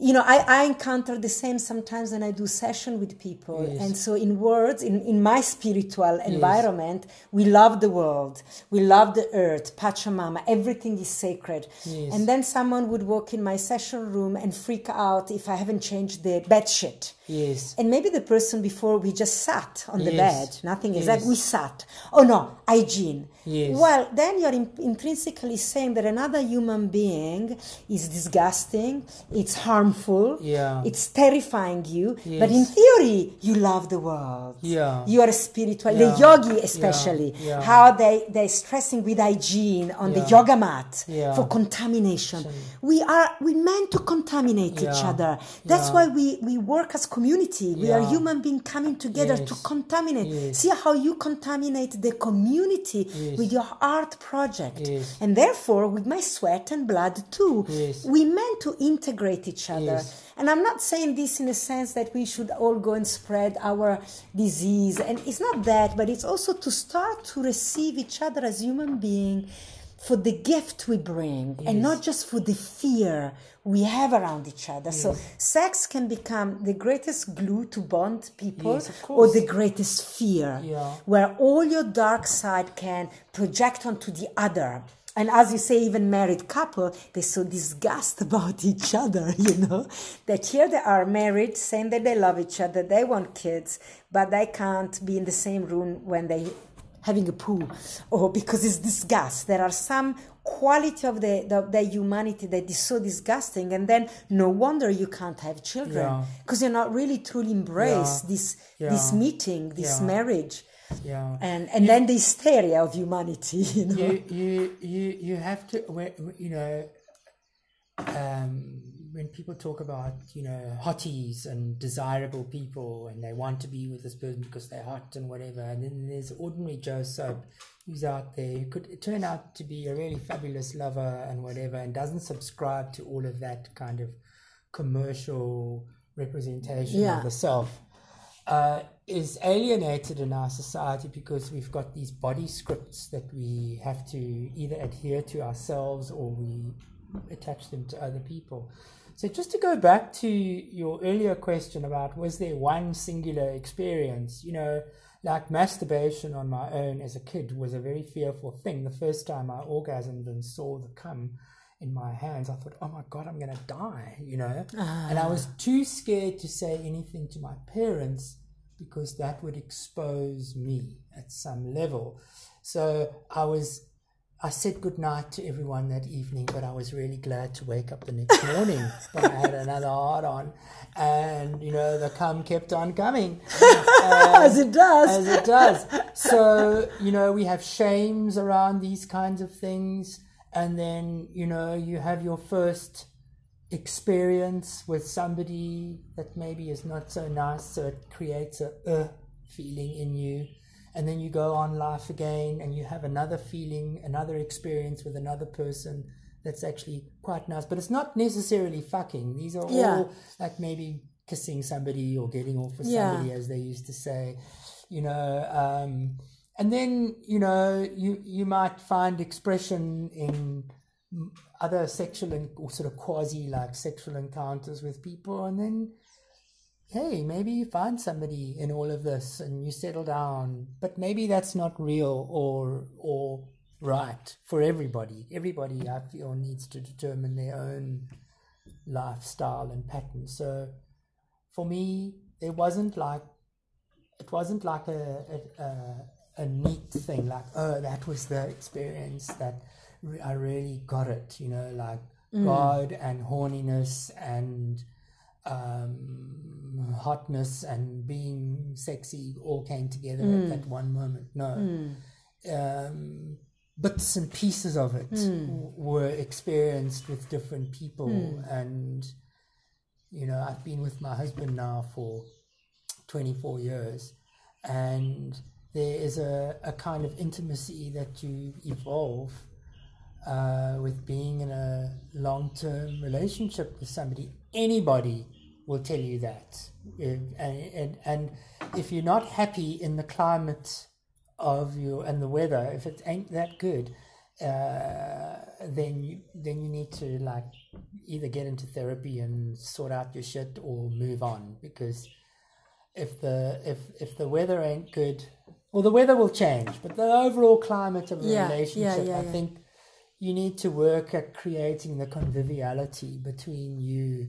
S1: you know, I, I encounter the same sometimes when I do session with people. Yes. And so in words, in, in my spiritual environment, yes. we love the world. We love the earth, Pachamama, everything is sacred. Yes. And then someone would walk in my session room and freak out if I haven't changed the bed sheet.
S2: Yes.
S1: And maybe the person before we just sat on the bed, nothing is like we sat. Oh no, hygiene.
S2: Yes.
S1: Well, then you're in, intrinsically saying that another human being is disgusting, it's harmful.
S2: Yeah.
S1: It's terrifying you.
S2: Yes.
S1: But in theory, you love the world.
S2: Yeah.
S1: You are a spiritual,
S2: Yeah.
S1: the yogi especially,
S2: Yeah.
S1: how they, they're stressing with hygiene on the yoga mat
S2: Yeah.
S1: for contamination. We are, we meant to contaminate each other. That's
S2: Yeah.
S1: why we, we work as community. We are human beings coming together to contaminate.
S2: Yes.
S1: See how you contaminate the community
S2: Yes.
S1: with your art project.
S2: Yes.
S1: And therefore, with my sweat and blood too,
S2: Yes.
S1: we meant to integrate each other.
S2: Yes.
S1: And I'm not saying this in a sense that we should all go and spread our disease. And it's not that, but it's also to start to receive each other as human beings for the gift we bring and not just for the fear we have around each other. So sex can become the greatest glue to bond people
S2: Yes,
S1: or the greatest fear
S2: Yeah.
S1: where all your dark side can project onto the other. And as you say, even married couple, they're so disgust about each other, you know, that here they are married, saying that they love each other, they want kids, but they can't be in the same room when they having a poo, or because it's disgust. There are some quality of the, the, the humanity that is so disgusting, and then no wonder you can't have children
S2: Yeah.
S1: because you're not really truly embrace
S2: Yeah.
S1: this this meeting, this
S2: Yeah.
S1: marriage
S2: Yeah.
S1: and and then the hysteria of humanity you know
S2: you you you you have to you know um, when people talk about you know hotties and desirable people and they want to be with this person because they're hot and whatever and then there's ordinary Joe Soap who's out there who could turn out to be a really fabulous lover and whatever and doesn't subscribe to all of that kind of commercial representation
S1: Yeah.
S2: of the self uh, is alienated in our society because we've got these body scripts that we have to either adhere to ourselves or we attach them to other people. So, just to go back to your earlier question about was there one singular experience, you know, like masturbation on my own as a kid was a very fearful thing. The first time I orgasmed and saw the cum in my hands, I thought, oh my God, I'm going to die, you know? And I was ah. too scared to say anything to my parents because that would expose me at some level. So I was, I said goodnight to everyone that evening, but I was really glad to wake up the next morning. but I had another hard on, and you know, the cum kept on coming.
S1: as it does
S2: as it does. So, you know, we have shames around these kinds of things. And then, you know, you have your first experience with somebody that maybe is not so nice. So it creates a uh feeling in you. And then you go on life again and you have another feeling, another experience with another person that's actually quite nice. But it's not necessarily fucking. These are
S1: Yeah.
S2: all like maybe kissing somebody or getting off with
S1: Yeah.
S2: somebody as they used to say, you know. Um, and then you know you you might find expression in other sexual and or sort of quasi like sexual encounters with people, and then hey, maybe you find somebody in all of this and you settle down, but maybe that's not real or or right for everybody. Everybody, I feel, needs to determine their own lifestyle and pattern. So for me, there wasn't like it wasn't like a a, a, a neat thing like oh that was the experience that I really got it. You know, like mm. God and horniness and um, hotness and being sexy all came together at that one moment. No. Um, bits and pieces of it w- were experienced with different people and you know i've been with my husband now for 24 years and there is a, a kind of intimacy that you evolve uh, with being in a long-term relationship with somebody anybody will tell you that and, and, and if you're not happy in the climate of you and the weather if it ain't that good uh, then you then you need to like either get into therapy and sort out your shit or move on because if the if if the weather ain't good well the weather will change but the overall climate of a
S1: Yeah,
S2: relationship
S1: yeah,
S2: i
S1: yeah.
S2: think you need to work at creating the conviviality between you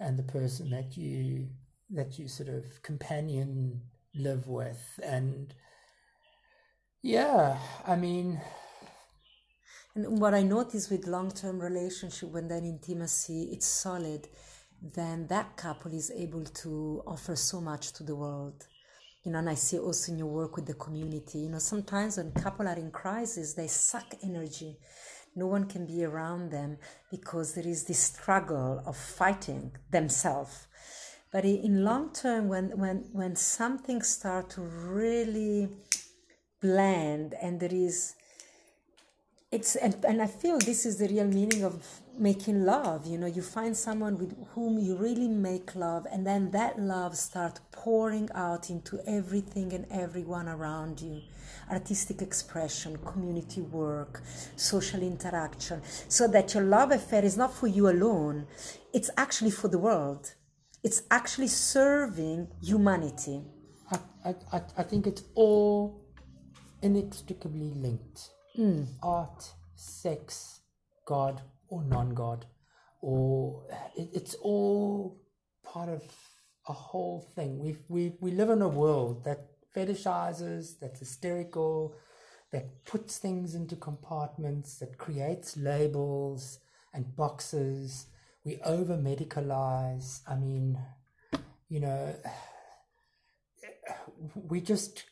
S2: and the person that you that you sort of companion live with and yeah i mean
S1: And what I notice with long term relationship when that intimacy it's solid then that couple is able to offer so much to the world. You know, and I see also in your work with the community, you know, sometimes when couple are in crisis, they suck energy. No one can be around them because there is this struggle of fighting themselves. But in long term, when, when, when something start to really blend and there is it's and, and i feel this is the real meaning of making love you know you find someone with whom you really make love and then that love start pouring out into everything and everyone around you artistic expression community work social interaction so that your love affair is not for you alone it's actually for the world it's actually serving humanity
S2: I, I, I think it's all inextricably linked
S1: Mm.
S2: art, sex, God or non God, or it, it's all part of a whole thing. We we we live in a world that fetishizes, that's hysterical, that puts things into compartments, that creates labels and boxes. We over medicalize. I mean, you know, we just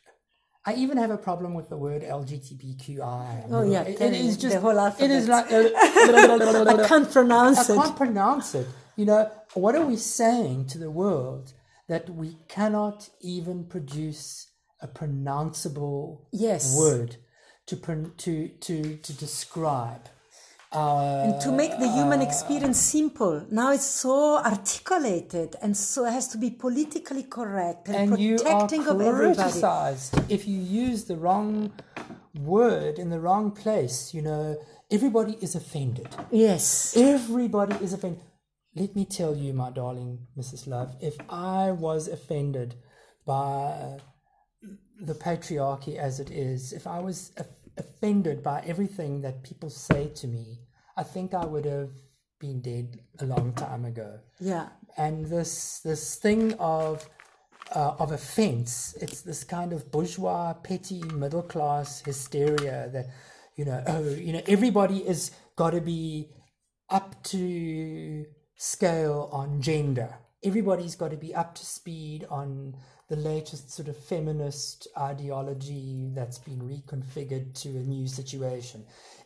S2: I even have a problem with the word LGBTQI.
S1: Oh yeah,
S2: it,
S1: it
S2: is just
S1: the whole alphabet.
S2: It is like
S1: I can't pronounce
S2: I
S1: it.
S2: I can't pronounce it. You know, what are we saying to the world that we cannot even produce a pronounceable
S1: Yes.
S2: word to to to to describe our
S1: and to make the human uh, experience simple. Now it's so articulated and so it has to be politically correct and,
S2: and you are
S1: protecting of everybody.
S2: criticized if you use the wrong word in the wrong place. You know, everybody is offended.
S1: Yes.
S2: Everybody is offended. Let me tell you, my darling Mrs. Love, if I was offended by the patriarchy as it is, if I was offended by everything that people say to me, I think I would have been dead a long time ago.
S1: Yeah.
S2: And this this thing of uh, of offense, it's this kind of bourgeois, petty, middle class hysteria that you know, oh, you know, everybody is got to be up to scale on gender. Everybody's got to be up to speed on the latest sort of feminist ideology that's been reconfigured to a new situation.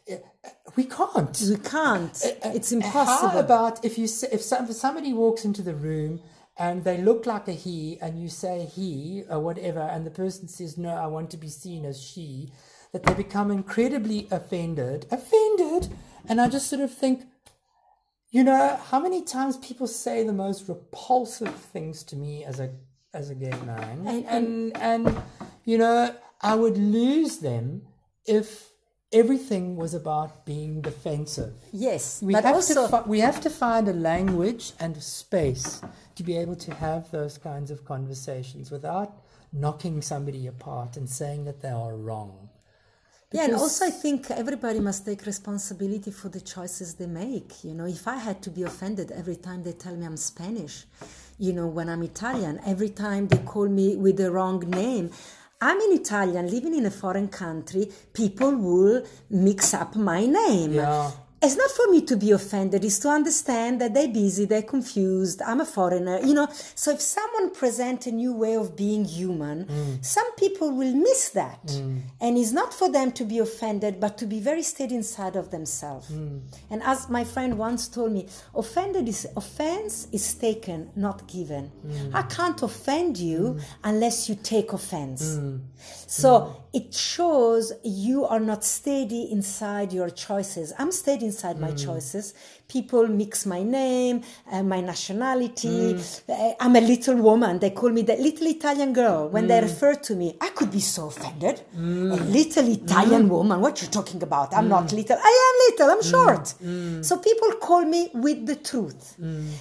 S2: Eh, eh We can't.
S1: We can't. Eh,
S2: eh, it's
S1: impossible.
S2: How about if you say, if, some, if somebody walks into the room and they look like a he, and you say he or whatever, and the person says no, I want to be seen as she, that they become incredibly offended, offended, and I just sort of think, you know, how many times people say the most repulsive things to me as a as a gay man,
S1: And-
S2: and and you know, I would lose them if everything was about being defensive.
S1: yes.
S2: We
S1: but
S2: have
S1: also
S2: to we have to find a language and a space to be able to have those kinds of conversations without knocking somebody apart and saying that they are wrong.
S1: Yeah, and also I think everybody must take responsibility for the choices they make. You know, if I had to be offended every time they tell me I'm Spanish, you know, when I'm Italian, every time they call me with the wrong name, I'm an Italian living in a foreign country, people will mix up my name.
S2: Yeah.
S1: It's not for me to be offended, it's to understand that they're busy, they're confused, I'm a foreigner, you know. So if someone presents a new way of being human, mm. some people will miss that. Mm. And it's not for them to be offended, but to be very steady inside of themselves. Mm. And as my friend once told me, offended is offense is taken, not given. I can't offend you unless you take offense. So it shows you are not steady inside your choices. I'm steady inside my mm. choices. People mix my name, uh, my nationality. Mm. Uh, I'm a little woman. They call me the little Italian girl. When they mm. refer to me, I could be so offended. Mm. A little Italian woman. What you talking about? I'm not little. I am little. I'm short. So people call me with the truth.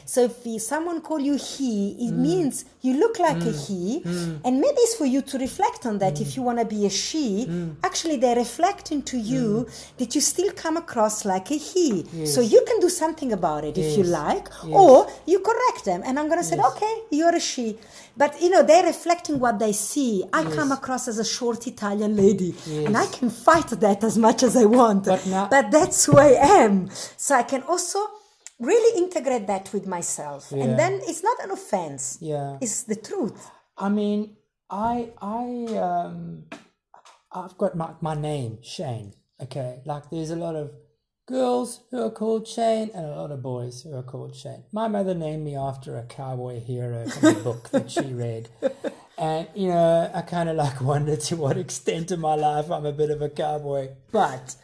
S1: So if someone call you he, it means you look like a he, and maybe it's for you to reflect on that. If you want to be a she, actually they reflect into you that you still come across like a he. So you can do something about it if you
S2: Yes.
S1: like, or you correct them. And I'm going to say, okay, you're a she. But you know, they're reflecting what they see. I come across as a short Italian lady, and I can fight that as much as I want.
S2: But now-
S1: but that's who I am. So I can also really integrate that with myself.
S2: Yeah.
S1: And then it's not an offense.
S2: Yeah.
S1: It's the truth.
S2: I mean, I I um I've got my my name Shane. Okay, like there's a lot of girls who are called Shane and a lot of boys who are called Shane. My mother named me after a cowboy hero from a book that she read. And you know, I kind of like wonder to what extent in my life I'm a bit of a cowboy, but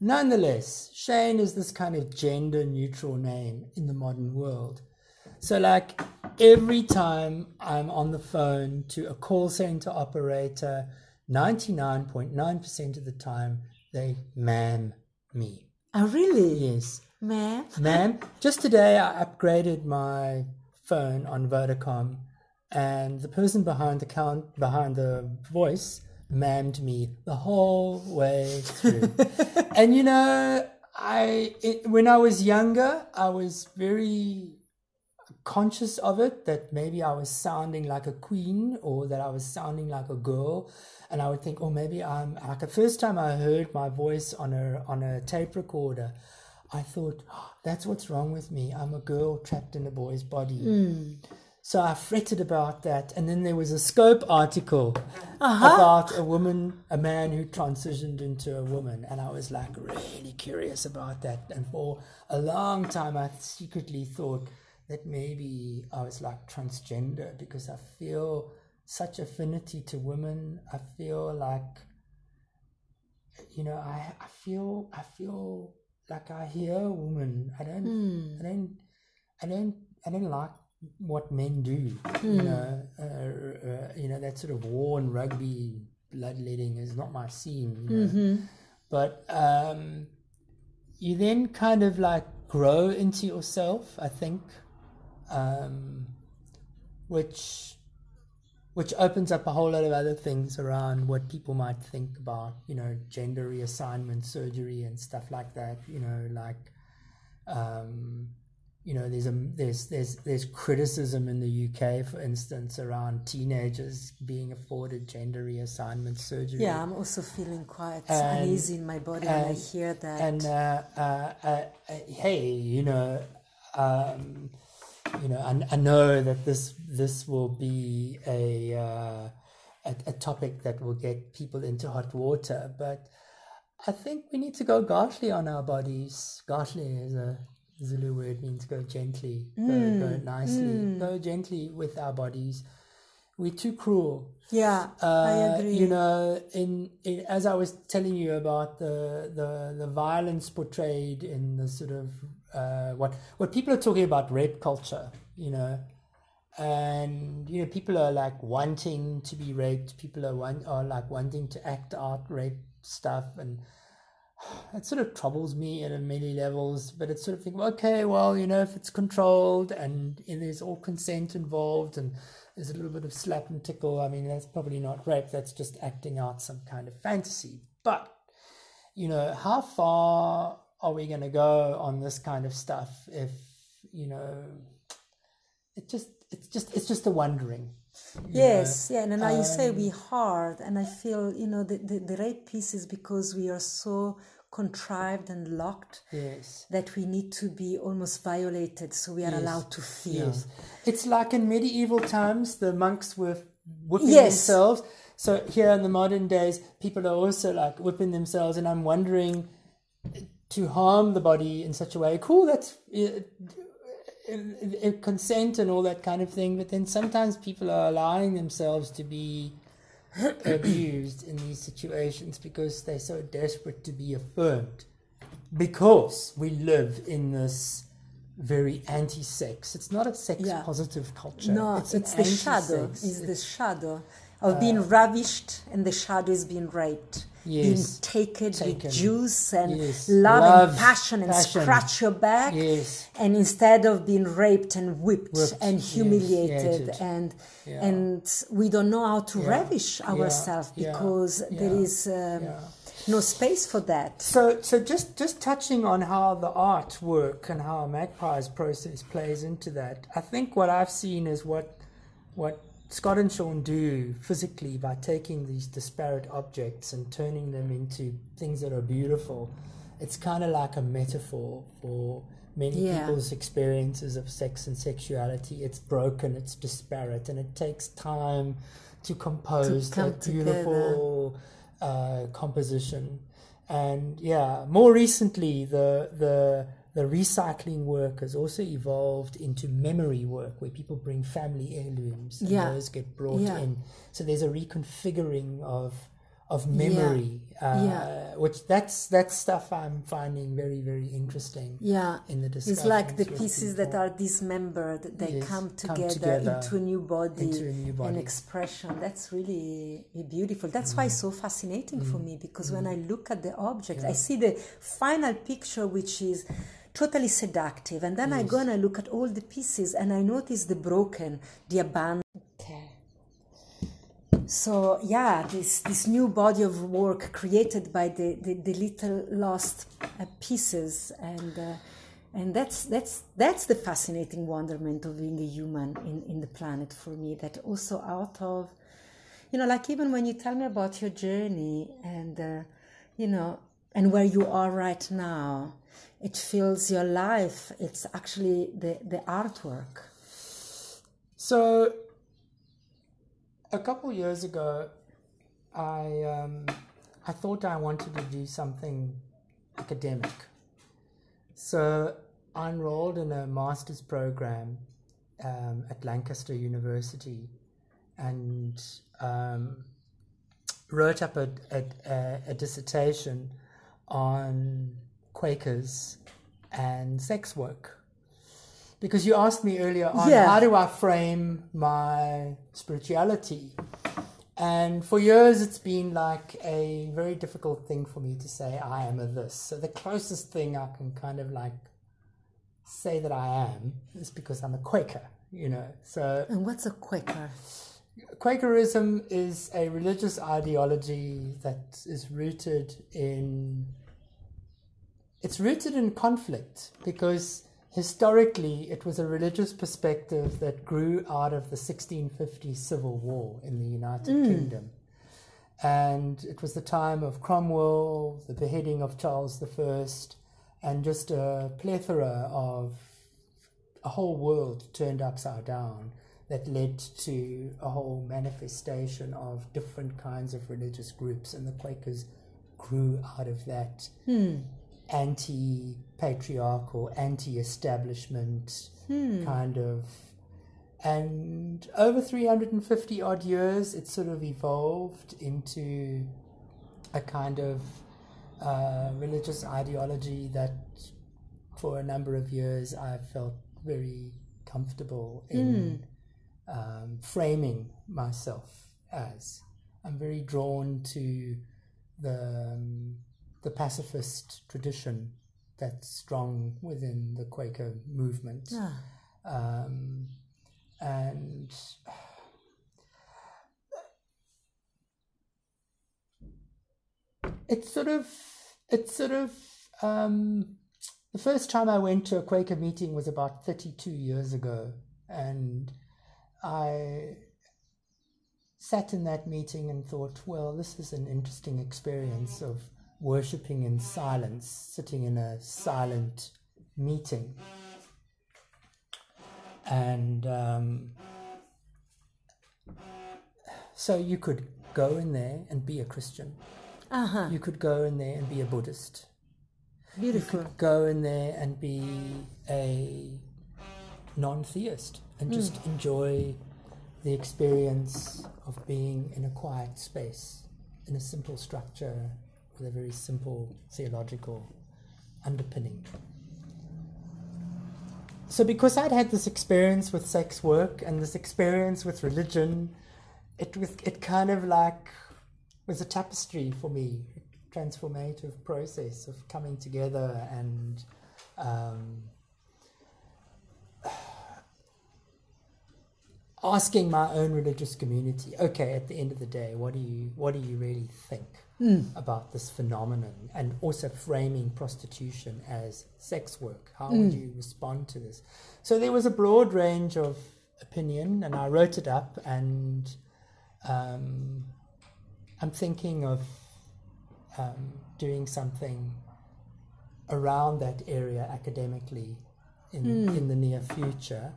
S2: nonetheless, Shane is this kind of gender neutral name in the modern world. So, like, every time I'm on the phone to a call center operator, 99.9% of the time, they ma'am me.
S1: Oh, really?
S2: Yes.
S1: Ma'am?
S2: Ma'am, just today I upgraded my phone on Vodacom, and the person behind the count behind the voice ma'amed me the whole way through. and you know, I it, when I was younger, I was very conscious of it that maybe I was sounding like a queen or that I was sounding like a girl. And I would think, oh, maybe I'm like the first time I heard my voice on a on a tape recorder, I thought, oh, that's what's wrong with me. I'm a girl trapped in a boy's body. Hmm. So I fretted about that. And then there was a Scope article uh-huh. about a woman, a man who transitioned into a woman. And I was like really curious about that. And for a long time, I secretly thought that maybe I was like transgender because I feel such affinity to women. I feel like, you know, I, I feel, I feel like I hear women. I don't, I don't, I don't, I don't like what men do. You know, uh, uh, you know that sort of war and rugby bloodletting is not my scene. You know? But um, you then kind of like grow into yourself. I think, um, which which opens up a whole lot of other things around what people might think about, you know, gender reassignment surgery and stuff like that. You know, like, um, you know, there's a there's there's there's criticism in the UK, for instance, around teenagers being afforded gender reassignment surgery.
S1: Yeah, I'm also feeling quite
S2: And-
S1: uneasy in my body when I
S2: and-
S1: hear that.
S2: and uh, uh, uh, uh, hey, you know, um, you know, I, I know that this this will be a, uh, a a topic that will get people into hot water, but I think we need to go gashly on our bodies. Gashly is a Zulu word means go gently, go, go nicely, go gently with our bodies. We're too cruel.
S1: yeah, I
S2: Uh,
S1: agree.
S2: You know, in, in as I was telling you about the the the violence portrayed in the sort of uh, what what people are talking about rape culture. You know, and you know people are like wanting to be raped. People are want are like wanting to act out rape stuff and. It sort of troubles me at many levels, but it's sort of think, okay, well, you know, if it's controlled and, and there's all consent involved and there's a little bit of slap and tickle. I mean, that's probably not rape. That's just acting out some kind of fantasy. But, you know, how far are we going to go on this kind of stuff if, you know, it just, it's just, it's just a wondering. you know.
S1: Yes, yeah, and now you say
S2: Um,
S1: we hard, and I feel you know the, the the rape piece is because we are so contrived and locked
S2: Yes.
S1: that we need to be almost violated, so we are allowed to feel.
S2: Yes. It's like in medieval times, the monks were whipping
S1: Yes.
S2: themselves. So here in the modern days, people are also like whipping themselves, and I'm wondering to harm the body in such a way. Cool, that's uh, uh, uh, consent and all that kind of thing, but then sometimes people are allowing themselves to be abused in these situations because they're so desperate to be affirmed because we live in this very anti-sex. It's not a sex
S1: Yeah.
S2: positive culture.
S1: No,
S2: it's,
S1: it's, the shadow.
S2: anti-sex.
S1: It's the shadow of being ravished, and the shadow is being raped.
S2: Yes.
S1: Being taken,
S2: Taken.
S1: with juice and
S2: Yes.
S1: love,
S2: Love,
S1: and passion and
S2: passion.
S1: scratch your back.
S2: Yes.
S1: And instead of being raped and whipped,
S2: Whipped,
S1: and humiliated
S2: hated.
S1: and
S2: Yeah.
S1: and we don't know how to
S2: Yeah.
S1: ravish ourselves
S2: Yeah.
S1: because there is um, no space for that.
S2: So, so just just touching on how the art work and how Magpie's process plays into that, I think what I've seen is what what Scott and Sean do physically by taking these disparate objects and turning them into things that are beautiful. It's kind of like a metaphor for many
S1: Yeah.
S2: people's experiences of sex and sexuality. It's broken, it's disparate, and it takes time to compose that beautiful uh, composition. And yeah, more recently, the the the recycling work has also evolved into memory work, where people bring family heirlooms and
S1: Yeah.
S2: those get brought
S1: Yeah.
S2: in. So there's a reconfiguring of of memory, uh,
S1: Yeah.
S2: which that's that's stuff I'm finding very very interesting.
S1: Yeah.
S2: In the discussion,
S1: It's like the pieces that are dismembered, they
S2: Yes,
S1: come
S2: come
S1: together,
S2: together
S1: into a new body,
S2: into a new body.
S1: expression. That's really beautiful. That's why it's so fascinating
S2: Mm.
S1: for me because when I look at the object, I see the final picture, which is totally seductive, and then I go and I look at all the pieces and I notice the broken, the abandoned. Okay. So yeah, this this new body of work created by the the, the little lost uh, pieces, and uh, and that's that's that's the fascinating wonderment of being a human in in the planet for me. That also out of, you know, like even when you tell me about your journey and uh, you know and where you are right now, it fills your life. It's actually the the artwork.
S2: So, a couple years ago, I um, I thought I wanted to do something academic. So I enrolled in a master's program um, at Lancaster University, and um, wrote up a, a, a, a dissertation on Quakers and sex work because you asked me earlier on
S1: Yeah.
S2: how do I frame my spirituality, and for years it's been like a very difficult thing for me to say I am a this. So the closest thing I can kind of like say that I am is because I'm a Quaker, you know. So
S1: And what's a Quaker?
S2: Quakerism is a religious ideology that is rooted in it's rooted in conflict because historically it was a religious perspective that grew out of the 1650 civil war in the United hmm. Kingdom. And it was the time of Cromwell, the beheading of Charles I, and just a plethora of a whole world turned upside down that led to a whole manifestation of different kinds of religious groups, and the Quakers grew out of that hmm. Anti patriarchal, anti establishment kind of. And over 350 odd years, it sort of evolved into a kind of uh, religious ideology that for a number of years I felt very comfortable in um, framing myself as. I'm very drawn to the um, the pacifist tradition that's strong within the Quaker movement,
S1: Ah,
S2: um, and it's sort of it's sort of um, the first time I went to a Quaker meeting was about 32 years ago, and I sat in that meeting and thought, well, this is an interesting experience of worshipping in silence, sitting in a silent meeting. And um, so you could go in there and be a Christian.
S1: uh-huh.
S2: You could go in there and be a Buddhist. You
S1: Beautiful.
S2: could go in there and be a non theist and just enjoy the experience of being in a quiet space, in a simple structure with a very simple theological underpinning. So, because I'd had this experience with sex work and this experience with religion, it was it kind of like was a tapestry for me, a transformative process of coming together and um, asking my own religious community, okay, at the end of the day, what do you what do you really think about this phenomenon, and also framing prostitution as sex work? How would you respond to this? So there was a broad range of opinion, and I wrote it up, and um, I'm thinking of um, doing something around that area academically in in the near future.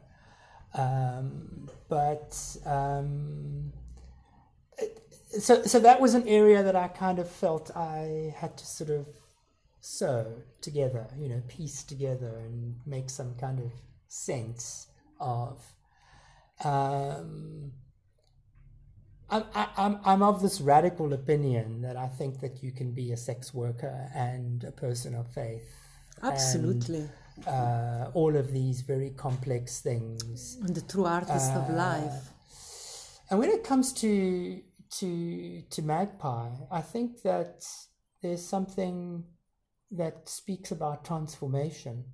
S2: Um, but um, so so that was an area that I kind of felt I had to sort of sew together, you know, piece together and make some kind of sense of. Um, I'm, I- I'm, I'm of this radical opinion that I think that you can be a sex worker and a person of faith. and,
S1: Absolutely.
S2: uh, all of these very complex things.
S1: And the true artist of
S2: Uh,
S1: life.
S2: And when it comes to to to Magpie, I think that there's something that speaks about transformation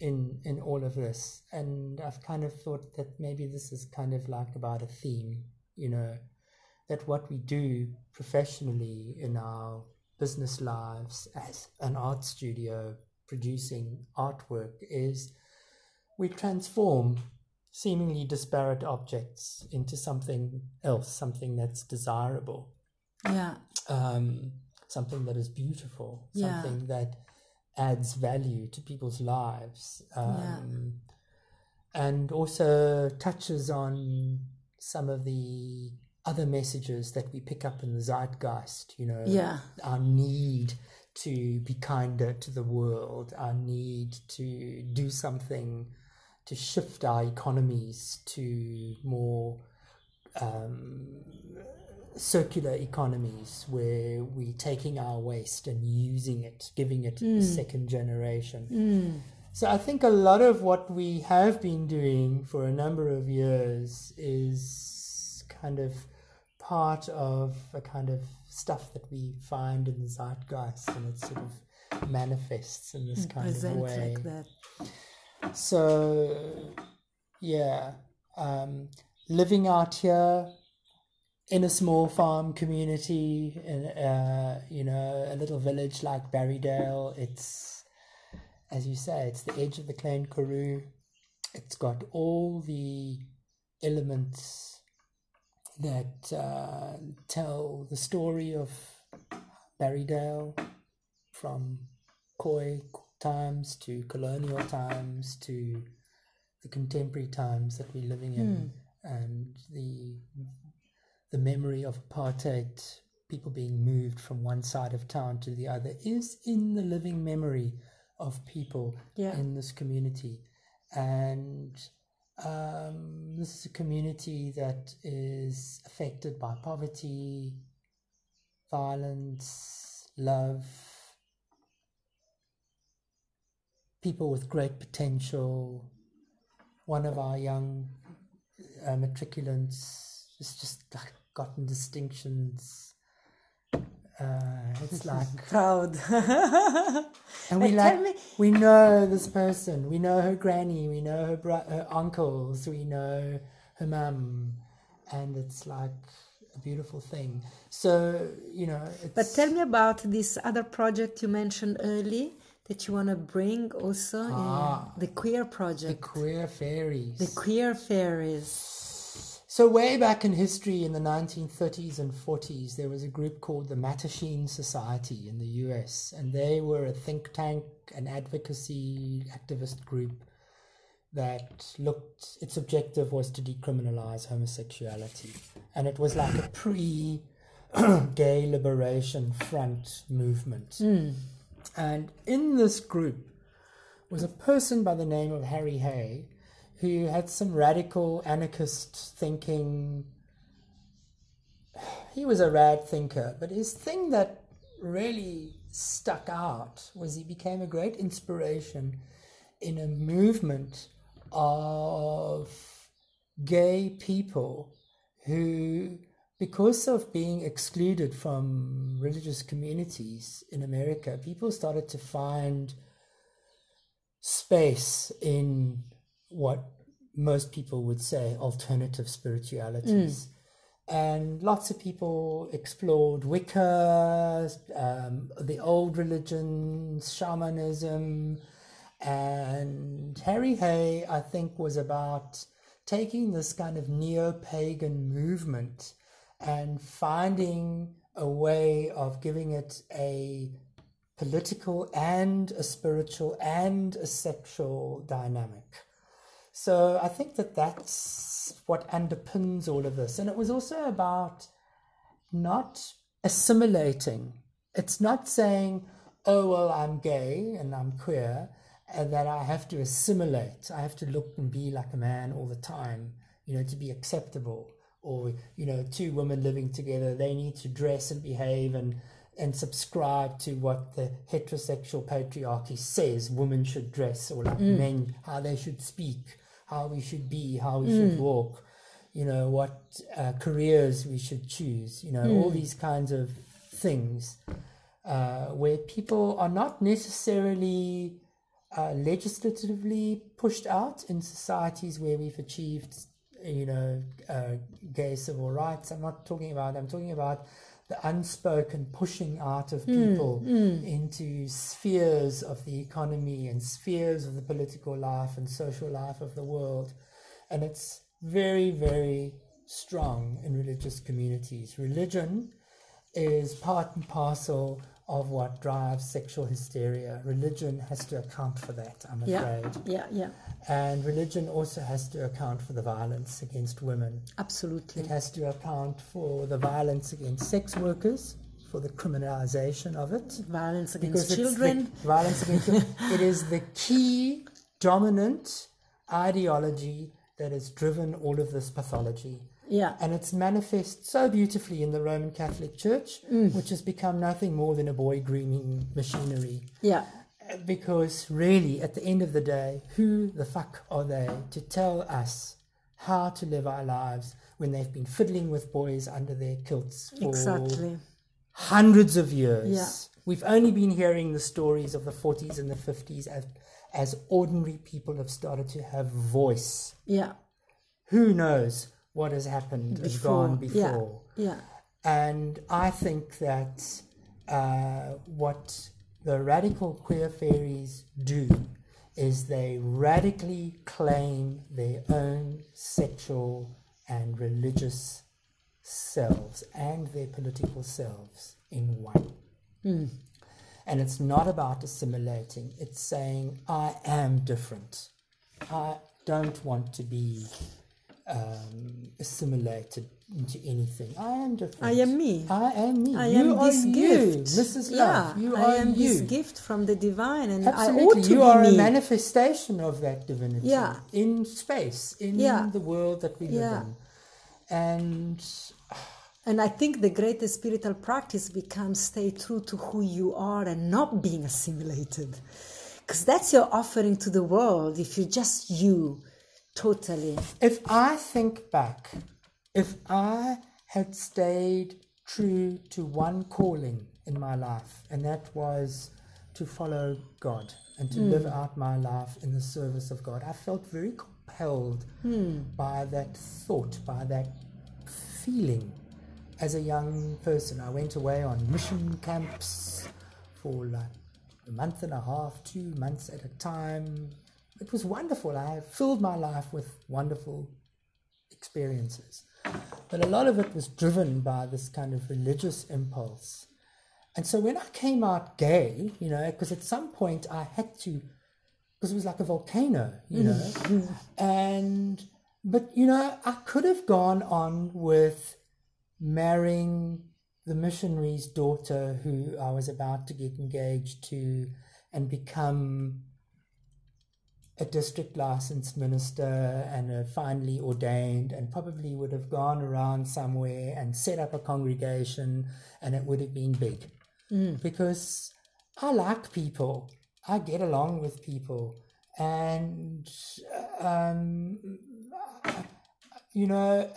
S2: in in all of this, and I've kind of thought that maybe this is kind of like about a theme, you know, that what we do professionally in our business lives as an art studio producing artwork is we transform seemingly disparate objects into something else, something that's desirable,
S1: Yeah.
S2: um, something that is beautiful,
S1: Yeah.
S2: something that adds value to people's lives, um, and also touches on some of the other messages that we pick up in the zeitgeist, you know,
S1: Yeah.
S2: our need to be kinder to the world, our need to do something to shift our economies to more um, circular economies where we're taking our waste and using it, giving it a second generation. So I think a lot of what we have been doing for a number of years is kind of part of a kind of stuff that we find in the zeitgeist and it sort of manifests in this kind of way.
S1: like that.
S2: So, yeah, um, living out here in a small farm community, in uh, you know, a little village like Barrydale, it's as you say, it's the edge of the Klein Karoo. It's got all the elements that uh, tell the story of Barrydale from Khoi times to colonial times to the contemporary times that we're living in and the the memory of apartheid people being moved from one side of town to the other is in the living memory of people
S1: Yeah.
S2: in this community and um, this is a community that is affected by poverty violence love people with great potential. One of our young uh, matriculants has just like gotten distinctions. Uh, it's like,
S1: Proud.
S2: and we like
S1: me-
S2: we know this person. We know her granny. We know her bro- her uncles. We know her mum, and it's like a beautiful thing. So you know, it's,
S1: But tell me about this other project you mentioned early that you want to bring also,
S2: Ah.
S1: the queer project.
S2: the queer fairies.
S1: the queer fairies.
S2: So way back in history, in the 1930s and 40s, there was a group called the Mattachine Society in the US, and they were a think tank, an advocacy activist group that looked. Its objective was to decriminalize homosexuality, and it was like a pre-gay liberation front movement. And in this group was a person by the name of Harry Hay, who had some radical anarchist thinking. He was a rad thinker, but his thing that really stuck out was he became a great inspiration in a movement of gay people who, because of being excluded from religious communities in America, people started to find space in what most people would say alternative spiritualities. And lots of people explored Wicca, um, the old religions, shamanism, and Harry Hay, I think, was about taking this kind of neo pagan movement and finding a way of giving it a political and a spiritual and a sexual dynamic. So I think that that's what underpins all of this. And it was also about not assimilating. It's not saying, oh, well, I'm gay and I'm queer, and that I have to assimilate. I have to look and be like a man all the time, you know, to be acceptable. Or, you know, two women living together, they need to dress and behave and and subscribe to what the heterosexual patriarchy says women should dress or like mm. men how they should speak how we should be how we mm. should walk you know what uh, careers we should choose you know mm. all these kinds of things uh, where people are not necessarily uh, legislatively pushed out in societies where we've achieved you know uh, gay civil rights i'm not talking about i'm talking about the unspoken pushing out of hmm, people mm, mm. into spheres of the economy and spheres of the political life and social life of the world. And it's very, very strong in religious communities. Religion is part and parcel of what drives sexual hysteria. Religion has to account for that, I'm
S1: afraid. Yeah, yeah, yeah.
S2: And religion also has to account for the violence against women.
S1: Absolutely.
S2: It has to account for the violence against sex workers, for the criminalization of it.
S1: Violence against children.
S2: violence against children. it is the key dominant ideology that has driven all of this pathology.
S1: Yeah.
S2: And it's manifest so beautifully in the Roman Catholic Church, mm. which has become nothing more than a boy grooming machinery.
S1: Yeah.
S2: Because really, at the end of the day, who the fuck are they to tell us how to live our lives when they've been fiddling with boys under their kilts for
S1: exactly.
S2: hundreds of years?
S1: Yeah.
S2: We've only been hearing the stories of the 40s and the 50s as, as ordinary people have started to have voice.
S1: Yeah.
S2: Who knows what has happened before. gone before.
S1: Yeah. yeah.
S2: And I think that uh, what the radical queer fairies do is they radically claim their own sexual and religious selves and their political selves in one.
S1: Mm.
S2: And it's not about assimilating, it's saying, I am different. I don't want to be um, assimilated into anything. I am different. I
S1: am me.
S2: I am me.
S1: I you am this
S2: you,
S1: gift,
S2: Mrs.
S1: Yeah,
S2: Love. You
S1: I
S2: are
S1: am
S2: you.
S1: this gift from the divine, and
S2: Absolutely.
S1: I ought to
S2: you are
S1: me.
S2: a manifestation of that divinity.
S1: Yeah.
S2: in space, in
S1: yeah.
S2: the world that we live in, and.
S1: And I think the greatest spiritual practice becomes stay true to who you are and not being assimilated. Because that's your offering to the world if you're just you Totally.
S2: If I think back, if I had stayed true to one calling in my life, and that was to follow God and to mm. live out my life in the service of God, I felt very compelled
S1: mm.
S2: by that thought, by that feeling. As a young person, I went away on mission camps for like a month and a half, two months at a time, it was wonderful. I filled my life with wonderful experiences. But a lot of it was driven by this kind of religious impulse. And so when I came out gay, you know, because at some point I had to, because it was like a volcano, you know,
S1: mm-hmm.
S2: and, but, you know, I could have gone on with marrying the missionary's daughter who I was about to get engaged to and become a district licensed minister and a finally ordained and probably would have gone around somewhere and set up a congregation and it would have been big.
S1: Mm.
S2: because I like people. I get along with people. And um, you know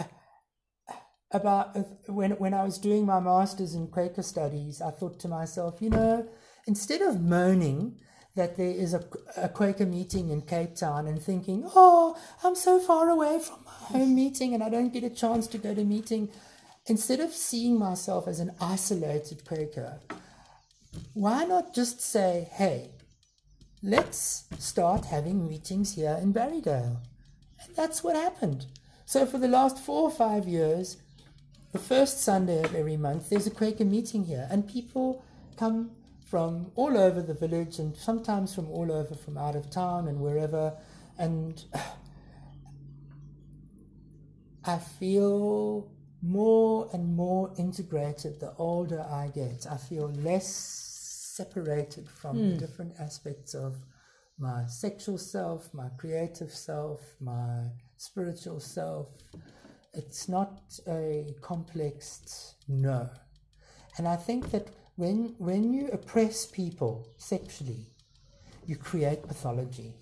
S2: about when when I was doing my masters in Quaker studies I thought to myself you know instead of moaning that there is a, a Quaker meeting in Cape Town and thinking, oh, I'm so far away from my home meeting and I don't get a chance to go to meeting. Instead of seeing myself as an isolated Quaker, why not just say, hey, let's start having meetings here in Barrydale? And that's what happened. So for the last four or five years, the first Sunday of every month, there's a Quaker meeting here, and people come from all over the village and sometimes from all over from out of town and wherever and I feel more and more integrated the older I get. I feel less separated from the hmm. different aspects of my sexual self, my creative self, my spiritual self. It's not a complex no. And I think that when when you oppress people sexually, you create pathology.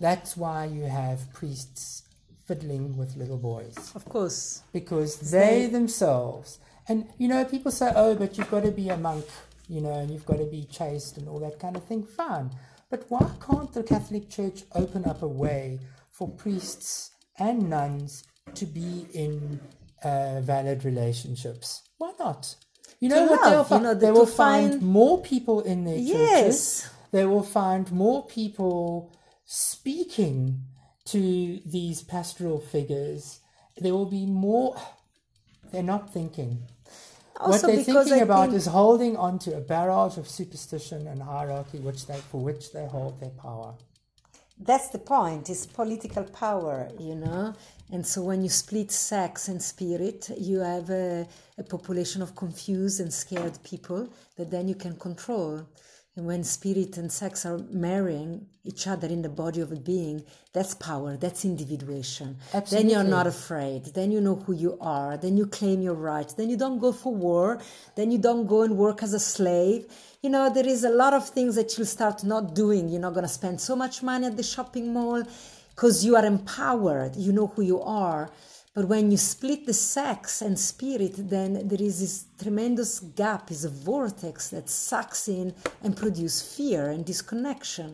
S2: That's why you have priests fiddling with little boys.
S1: Of course.
S2: because they themselves and you know people say oh but you've got to be a monk you know and you've got to be chaste and all that kind of thing. Fine. But why can't the catholic church open up a way for priests and nuns to be in uh, valid relationships? Why not you know what
S1: love,
S2: they'll
S1: you
S2: find?
S1: know,
S2: they will
S1: find-
S2: find more people in their churches
S1: Yes.
S2: they will find more people speaking to these pastoral figures. There will be more. They're not thinking.
S1: Also
S2: what they're thinking
S1: I
S2: about
S1: think-
S2: is holding on to a barrage of superstition and hierarchy, which they for which they hold their power.
S1: that's the point it's political power you know and so when you split sex and spirit you have a, a population of confused and scared people that then you can control. And when spirit and sex are marrying each other in the body of a being that's power that's individuation. Then you're not afraid. Then you know who you are. Then you claim your rights. Then you don't go for war. Then you don't go and work as a slave. You know there is a lot of things that you'll start not doing. You're not going to spend so much money at the shopping mall because you are empowered you know who you are but when you split the sex and spirit then there is this tremendous gap is a vortex that sucks in and produce fear and disconnection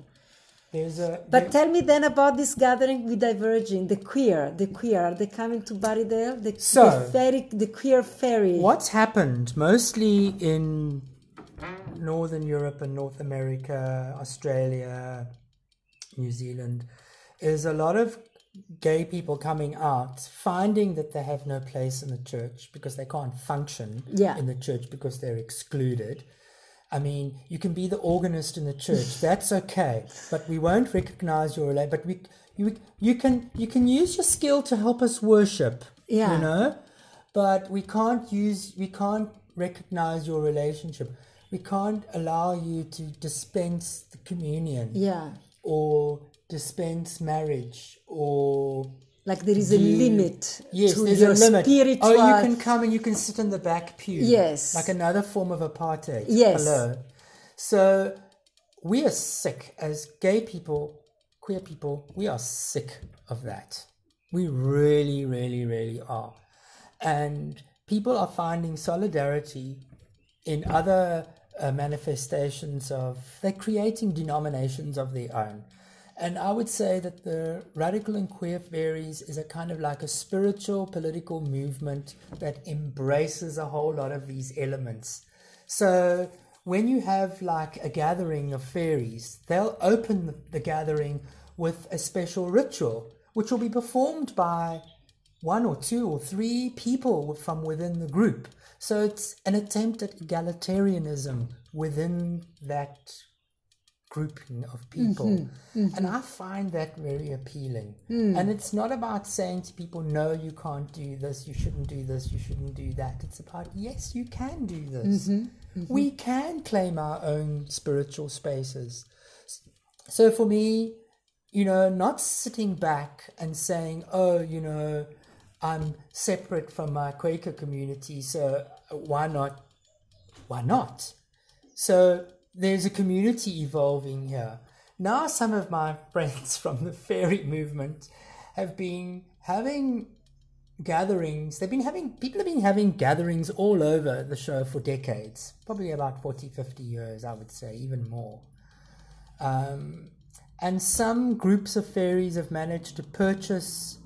S2: There's a
S1: but tell me then about this gathering with diverging, the queer, the queer. Are they coming to Barrydale? The,
S2: So-
S1: the fairy, the queer fairy.
S2: What's happened mostly in Northern Europe and North America, Australia, New Zealand, is a lot of gay people coming out finding that they have no place in the church because they can't function
S1: Yeah.
S2: in the church because they're excluded. I mean, you can be the organist in the church. That's okay, but we won't recognize your rela- But we, you, you can, you can use your skill to help us worship.
S1: Yeah.
S2: you know, but we can't use, we can't recognize your relationship. We can't allow you to dispense the communion
S1: Yeah,
S2: or dispense marriage or
S1: like there is a
S2: do-
S1: limit
S2: Yes,
S1: to
S2: there's
S1: your
S2: a limit.
S1: spiritual.
S2: Oh, you can come and you can sit in the back pew.
S1: Yes.
S2: Like another form of apartheid.
S1: Yes.
S2: Hello. So we are sick as gay people, queer people, we are sick of that. We really, really, really are. And people are finding solidarity in other uh, manifestations of, they're creating denominations of their own. And I would say that the radical and queer fairies is a kind of like a spiritual political movement that embraces a whole lot of these elements. So when you have like a gathering of fairies, they'll open the, the gathering with a special ritual, which will be performed by one or two or three people from within the group. So it's an attempt at egalitarianism within that grouping of mm-hmm. people. Mm-hmm. And I find that very appealing. Mm. And it's not about saying to people, no, you can't do this, you shouldn't do this, you shouldn't do that. It's about, yes, you can do this. Mm-hmm. We can claim our own spiritual spaces. So for me, you know, not sitting back and saying, oh, you know, I'm separate from my Quaker community, so why not? Why not? So there's a community evolving here. Now, some of my friends from the fairy movement have been having gatherings. They've been having, people have been having gatherings all over the show for decades, probably about 40, 50 years, I would say, even more. Um, and some groups of fairies have managed to purchase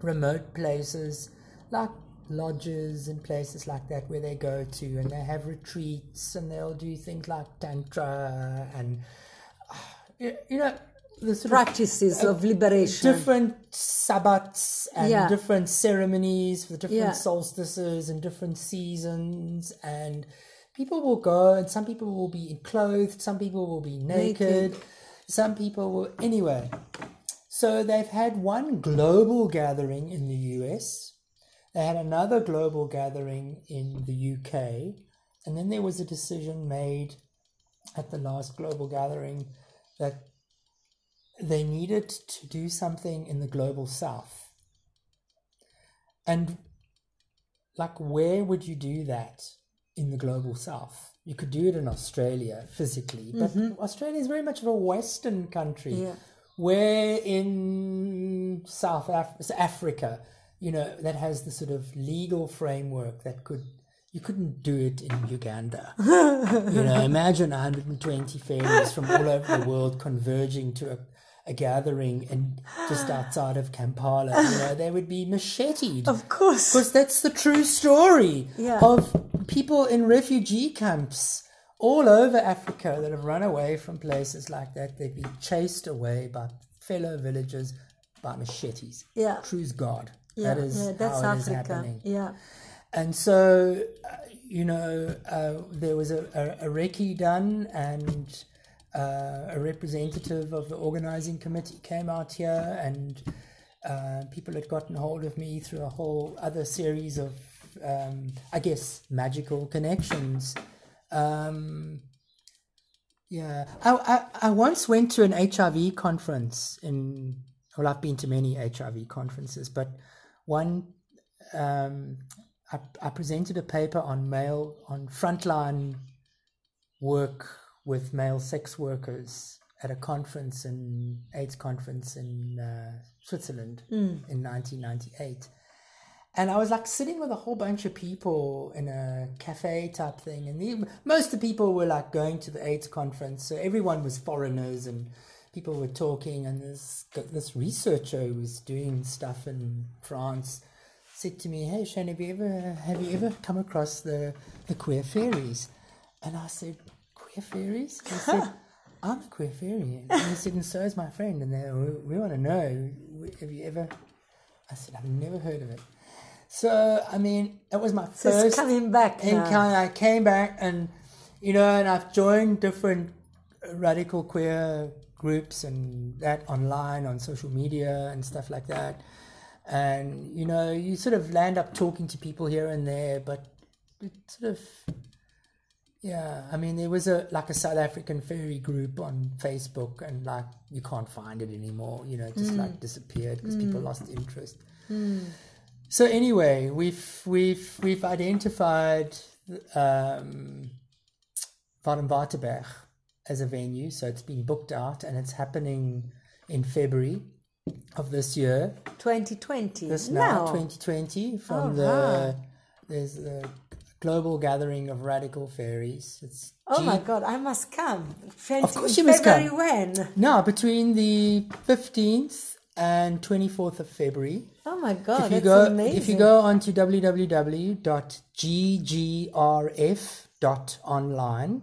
S2: remote places like lodges and places like that where they go to and they have retreats and they'll do things like tantra and uh, you know the sort of
S1: practices of liberation.
S2: different sabbats and
S1: Yeah.
S2: different ceremonies for different
S1: Yeah.
S2: solstices and different seasons and people will go and some people will be clothed, some people will be naked,
S1: Naked.
S2: some people will. Anyway, so they've had one global gathering in the US, they had another global gathering in the UK, and then there was a decision made at the last global gathering that they needed to do something in the global south. And like where would you do that in the global south? You could do it in Australia physically, but mm-hmm. Australia is very much of a western country.
S1: Yeah.
S2: Where in South Af- Africa, you know, that has the sort of legal framework that could you couldn't do it in Uganda. you know, imagine 120 families from all over the world converging to a, a gathering and just outside of Kampala. You know, they would be macheted.
S1: Of course.
S2: Because that's the true story
S1: Yeah.
S2: of people in refugee camps all over Africa that have run away from places like that. They've been chased away by fellow villagers by machetes.
S1: Yeah.
S2: True's God.
S1: Yeah,
S2: that is
S1: yeah, that's
S2: how it is
S1: Africa.
S2: happening.
S1: Yeah.
S2: And so, uh, you know, uh, there was a, a, a recce done, and uh, a representative of the organizing committee came out here, and uh, people had gotten hold of me through a whole other series of, um, I guess, magical connections. Um, yeah, I, I, I once went to an HIV conference in, well, I've been to many HIV conferences, but one um, I, I presented a paper on male on frontline work with male sex workers at a conference in AIDS conference in uh, Switzerland in 1998. And I was like sitting with a whole bunch of people in a cafe type thing, and the, most of the people were like going to the AIDS conference, so everyone was foreigners and people were talking. And this this researcher who was doing stuff in France said to me, "Hey, Shane, have you ever have you ever come across the the queer fairies?" And I said, "Queer fairies?" He said, "I'm a queer fairy." And he said, "And so is my friend." And they, we, we want to know, have you ever? I said, "I've never heard of it." So I mean, it was my
S1: So
S2: first
S1: coming back
S2: encounter. I came back, and you know, and I've joined different radical queer groups and that online on social media and stuff like that. And you know, you sort of land up talking to people here and there, but it sort of yeah, I mean, there was a like a South African fairy group on Facebook, and like you can't find it anymore. You know, it just like mm. disappeared because people mm. lost interest. Mm. So anyway, we've we've we've identified um, Baden-Württemberg as a venue, so it's been booked out, and it's happening in February of this year.
S1: 2020.
S2: This now,
S1: No.
S2: 2020, from
S1: Oh,
S2: the
S1: right.
S2: there's the global gathering of radical fairies. It's
S1: Oh
S2: G-
S1: my God, I must come. 20,
S2: course you must
S1: February
S2: come.
S1: when?
S2: No, between the 15th and 24th of February.
S1: Oh my God,
S2: if you
S1: that's
S2: go
S1: amazing.
S2: if you go onto www.ggrf.online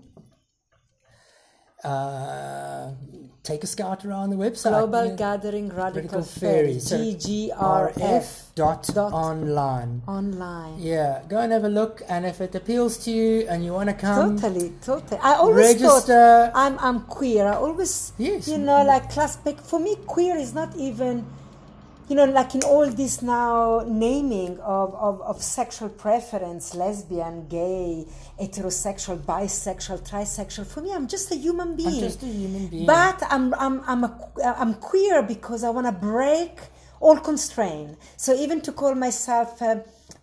S2: uh, take a scout around the website
S1: Global. Gathering Radical,
S2: Radical
S1: Fairies. GGRF
S2: dot,
S1: dot
S2: online
S1: online.
S2: yeah go and have a look and if it appeals to you and you want to come
S1: Totally, totally. I always
S2: register-
S1: thought I'm I'm queer. I always,
S2: Yes.
S1: you know, like class. For me, queer is not even, you know, like in all this now naming of, of, of sexual preference, lesbian, gay, heterosexual, bisexual, trisexual. For me, I'm just a human being.
S2: just a human being.
S1: But I'm I'm I'm a, I'm queer because I want to break all constraint. So even to call myself. Uh,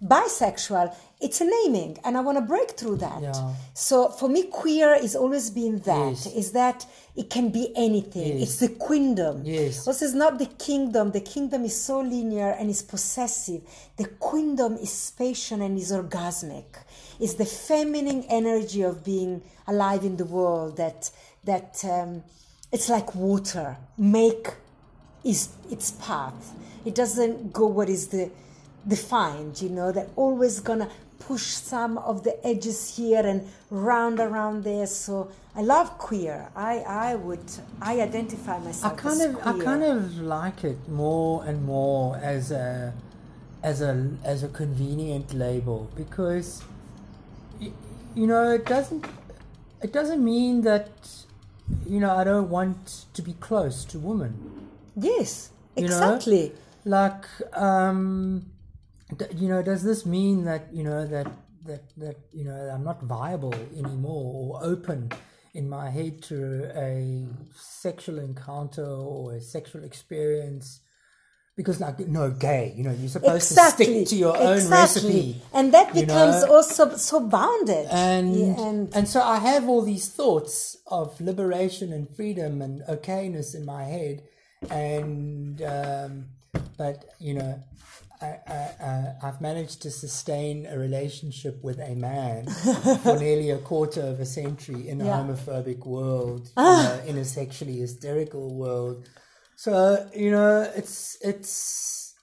S1: bisexual it's a naming and i want to break through that
S2: Yeah.
S1: so for me, queer is always been that.
S2: Yes.
S1: Is that it can be anything.
S2: Yes.
S1: It's the queendom.
S2: Yes.
S1: Also, it's not the kingdom. The kingdom is so linear and is possessive. The queendom is spatial and is orgasmic. It's the feminine energy of being alive in the world. That that um, it's like water. Make is its path. It doesn't go what is the defined, you know, they're always gonna push some of the edges here and round around there. So I love queer. I, I would I identify myself.
S2: I kind
S1: as
S2: of I kind of like it more and more as a as a as a convenient label because y- you know, it doesn't it doesn't mean that you know I don't want to be close to women.
S1: Yes,
S2: You know?
S1: exactly.
S2: Like, um, you know, does this mean that you know that that that you know I'm not viable anymore or open in my head to a sexual encounter or a sexual experience? Because like no gay, you know, you're supposed
S1: exactly.
S2: to stick to your own recipe.
S1: and that
S2: you
S1: becomes
S2: know?
S1: also so bounded.
S2: and
S1: Yeah, and
S2: and so I have all these thoughts of liberation and freedom and okayness in my head, and um, but you know, I, I've managed to sustain a relationship with a man for nearly a quarter of a century in a
S1: Yeah.
S2: homophobic world, you know, in a sexually hysterical world. So you know, it's it's.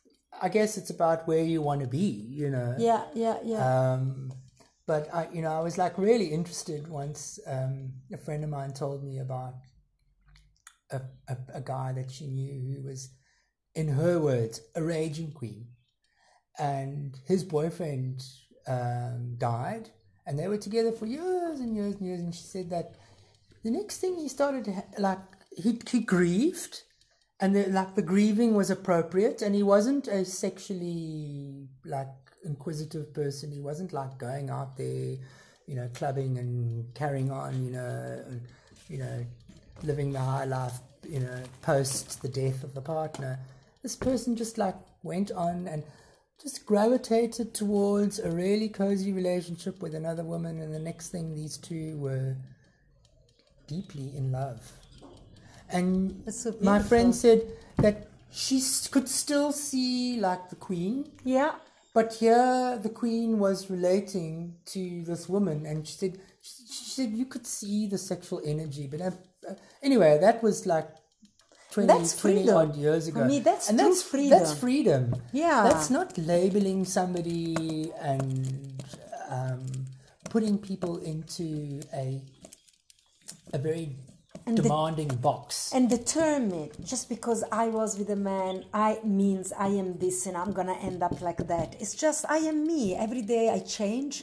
S2: I guess it's about where you want to be, you know.
S1: yeah, yeah, yeah.
S2: Um, but I, you know, I was like really interested once. Um, a friend of mine told me about a, a, a guy that she knew who was, in her words, a raging queen, and his boyfriend um, died, and they were together for years and years and years. And she said that the next thing he started like he he grieved and the, like the grieving was appropriate and he wasn't a sexually like inquisitive person he wasn't like going out there you know clubbing and carrying on you know and, you know living the high life you know post the death of the partner this person just like went on and just gravitated towards a really cozy relationship with another woman and the next thing these two were deeply in love. And
S1: so
S2: my friend said that she could still see like the queen.
S1: Yeah.
S2: but here the queen was relating to this woman and she said she, said you could see the sexual energy. But uh, uh, anyway that was like 20,
S1: That's
S2: 20
S1: freedom.
S2: odd years ago.
S1: For me, that's
S2: and
S1: true
S2: that's
S1: freedom.
S2: that's freedom.
S1: Yeah.
S2: that's not labeling somebody and um, putting people into a a very
S1: And the-
S2: demanding box.
S1: And determined. Just because i was with a man i means i am this and i'm gonna end up like that. It's just i am me. Every day i change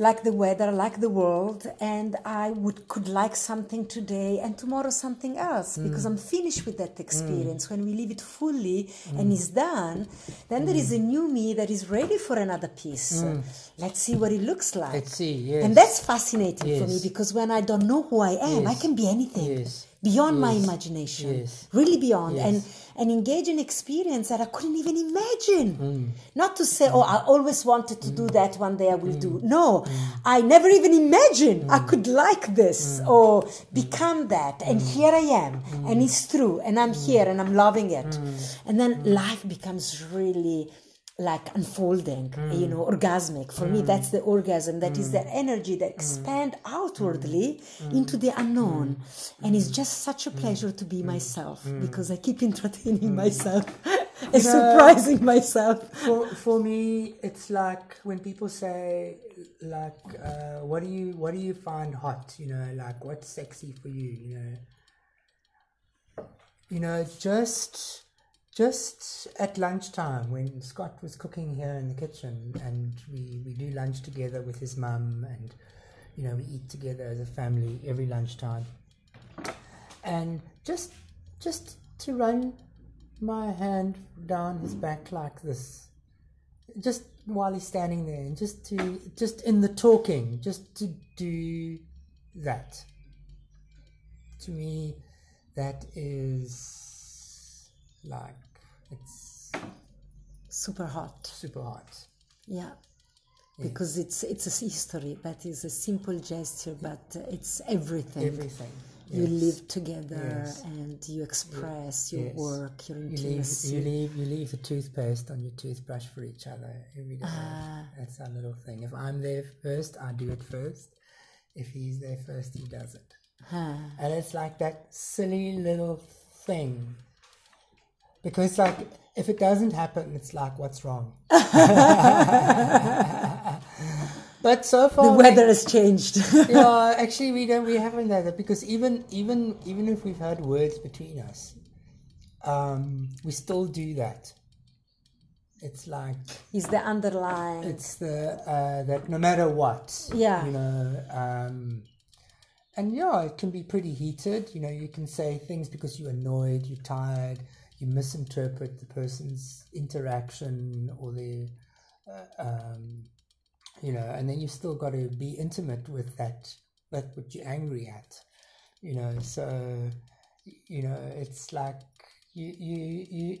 S1: like the weather like the world and i would could like something today and tomorrow something else hmm. because i'm finished with that experience. Hmm. When we live it fully and hmm. it's done then there is a new me that is ready for another piece. Let's see what it looks like.
S2: Let's see, yes.
S1: and that's fascinating for me because when i don't know who i am i can be anything
S2: Yes.
S1: beyond my imagination.
S2: Yes.
S1: really beyond.
S2: Yes.
S1: and and engage in experience that i couldn't even imagine.
S2: Mm.
S1: not to say oh i hmm. always wanted to do hmm. that one day i will
S2: Mm.
S1: do hmm. no i never even imagined i could like this
S2: Mm.
S1: or become that. And here i am and it's true and i'm here and i'm loving it.
S2: Mm.
S1: and then life becomes really like unfolding
S2: Mm.
S1: you know orgasmic. For me hmm. that's the orgasm. That is hmm. the energy that
S2: Mm.
S1: expand outwardly hmm. into the unknown. And it's just such a pleasure to be myself because i keep entertaining myself and surprising myself.
S2: For for me it's like when people say like uh, what do you what do you find hot? You know like what's sexy for you? You know you know just just at lunchtime when Scott was cooking here in the kitchen and we, we do lunch together with his mum and you know we eat together as a family every lunchtime. And just just to run my hand down his back like this just while he's standing there and just to just in the talking just to do that. To me that is like it's
S1: super hot
S2: super hot
S1: yeah because it's it's a history but it's a simple gesture but it's everything
S2: everything
S1: you live together
S2: Yes.
S1: and you express your
S2: Yes.
S1: work your
S2: you leave
S1: intimacy
S2: you leave you leave the toothpaste on your toothbrush for each other every day.
S1: Ah.
S2: That's our little thing. If I'm there first, I do it first. If he's there first, he does it.
S1: Huh.
S2: And it's like that silly little thing. Because like if it doesn't happen, it's like what's wrong. but so far
S1: the
S2: we-
S1: weather has changed
S2: yeah, actually, we don't. We haven't had that because even even even if we've had words between us, um, we still do that. It's like
S1: Is the underlying.
S2: it's the uh, that no matter what,
S1: Yeah.
S2: you know, um, and yeah, it can be pretty heated. You know, you can say things because you're annoyed, you're tired, you misinterpret the person's interaction or their, uh, um, you know, and then you still got to be intimate with that, that what you're angry at, you know. So, you know, it's like you you you.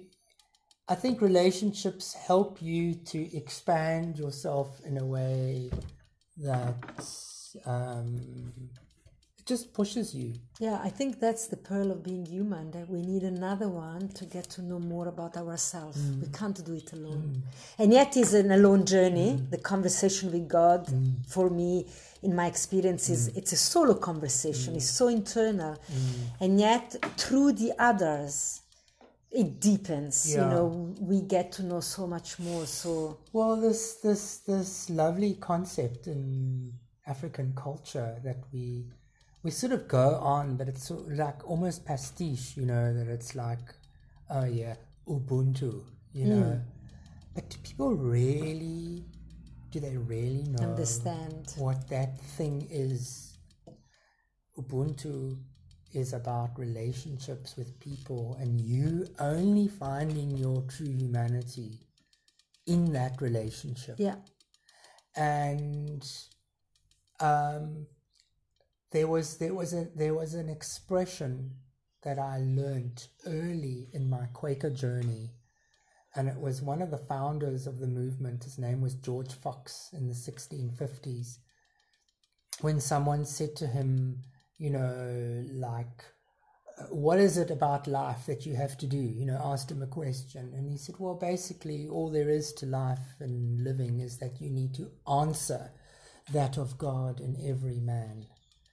S2: I think relationships help you to expand yourself in a way that um, just pushes you.
S1: Yeah, I think that's the pearl of being human, that we need another one to get to know more about ourselves.
S2: Mm.
S1: We can't do it alone. And yet, it's an alone journey.
S2: Mm.
S1: The conversation with God, for me, in my experiences,
S2: Mm.
S1: it's a solo conversation. It's so internal. And yet, through the others, it deepens. You know, we get to know so much more. So,
S2: Well, this this this lovely concept in African culture that we we sort of go on, but it's sort of like almost pastiche, you know, that it's like, oh yeah, Ubuntu, you know. But do people really, do they really know
S1: understand.
S2: what that thing is? Ubuntu is about relationships with people and you only finding your true humanity in that relationship
S1: Yeah.
S2: and um, there was there was a there was an expression that I learned early in my Quaker journey, and it was one of the founders of the movement. His name was George Fox in the 1650s. When someone said to him, you know, like, "Uh, what is it about life that you have to do? You know, asked him a question, and he said, well, basically, all there is to life and living is that you need to answer that of God in every man.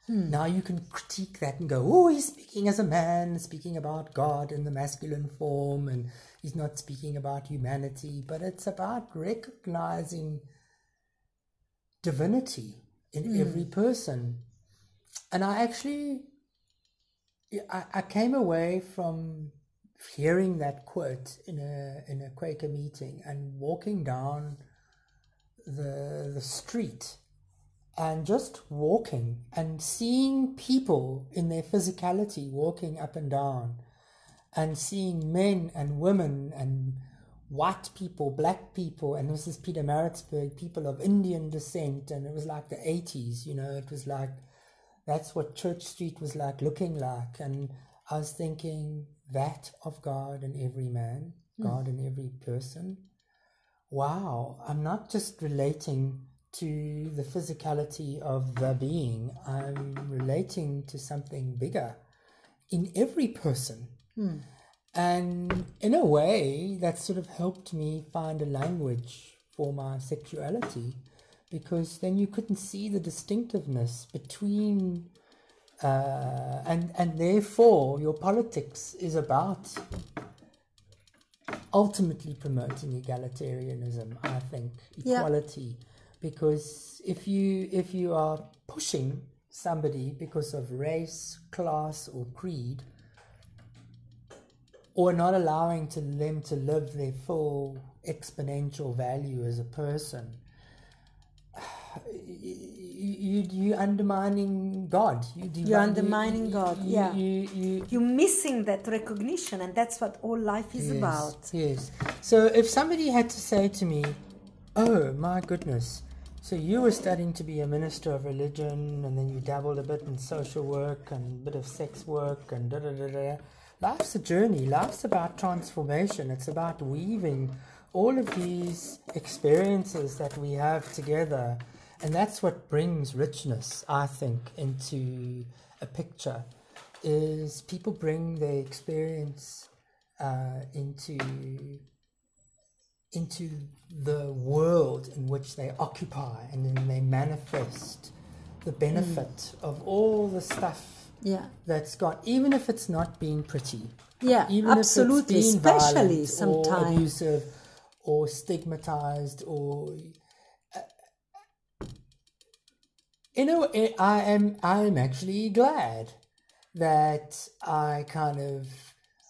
S2: Hmm. Now you can critique that and go, oh, he's speaking as a man, speaking about God in the masculine form, and he's not speaking about humanity, but it's about recognizing divinity in hmm. every person. And I actually, I, I came away from hearing that quote in a in a Quaker meeting and walking down the the street and just walking and seeing people in their physicality walking up and down and seeing men and women and white people, black people, and this is Pietermaritzburg, people of Indian descent, and it was like the 80s, you know, it was like that's what Church Street was like looking like. And I was thinking that of God and every man, hmm. God and every person. Wow, I'm not just relating to the physicality of the being, I'm relating to something bigger in every person. And in a way, that sort of helped me find a language for my sexuality because then you couldn't see the distinctiveness between, uh, and, and therefore your politics is about ultimately promoting egalitarianism, I think,
S1: Yeah.
S2: Because if you if you are pushing somebody because of race, class, or creed, or not allowing to them to live their full exponential value as a person, you you you undermining God. You
S1: You're undermining God,
S2: you-
S1: yeah.
S2: You you
S1: You're missing that recognition, and that's what all life is
S2: yes,
S1: about.
S2: Yes. So if somebody had to say to me, "Oh my goodness," so you were studying to be a minister of religion, and then you dabbled a bit in social work and a bit of sex work, and da da da da. Life's a journey. Life's about transformation. It's about weaving all of these experiences that we have together, and that's what brings richness, I think, into a picture. Is people bring their experience uh, into into the world in which they occupy, and then they manifest the benefit of all the stuff
S1: Yeah.
S2: that's got, even if it's not being pretty,
S1: Yeah,
S2: even
S1: absolutely,
S2: if it's been
S1: especially
S2: violent or
S1: sometimes.
S2: abusive or stigmatized or uh, you know i am i am actually glad that i kind of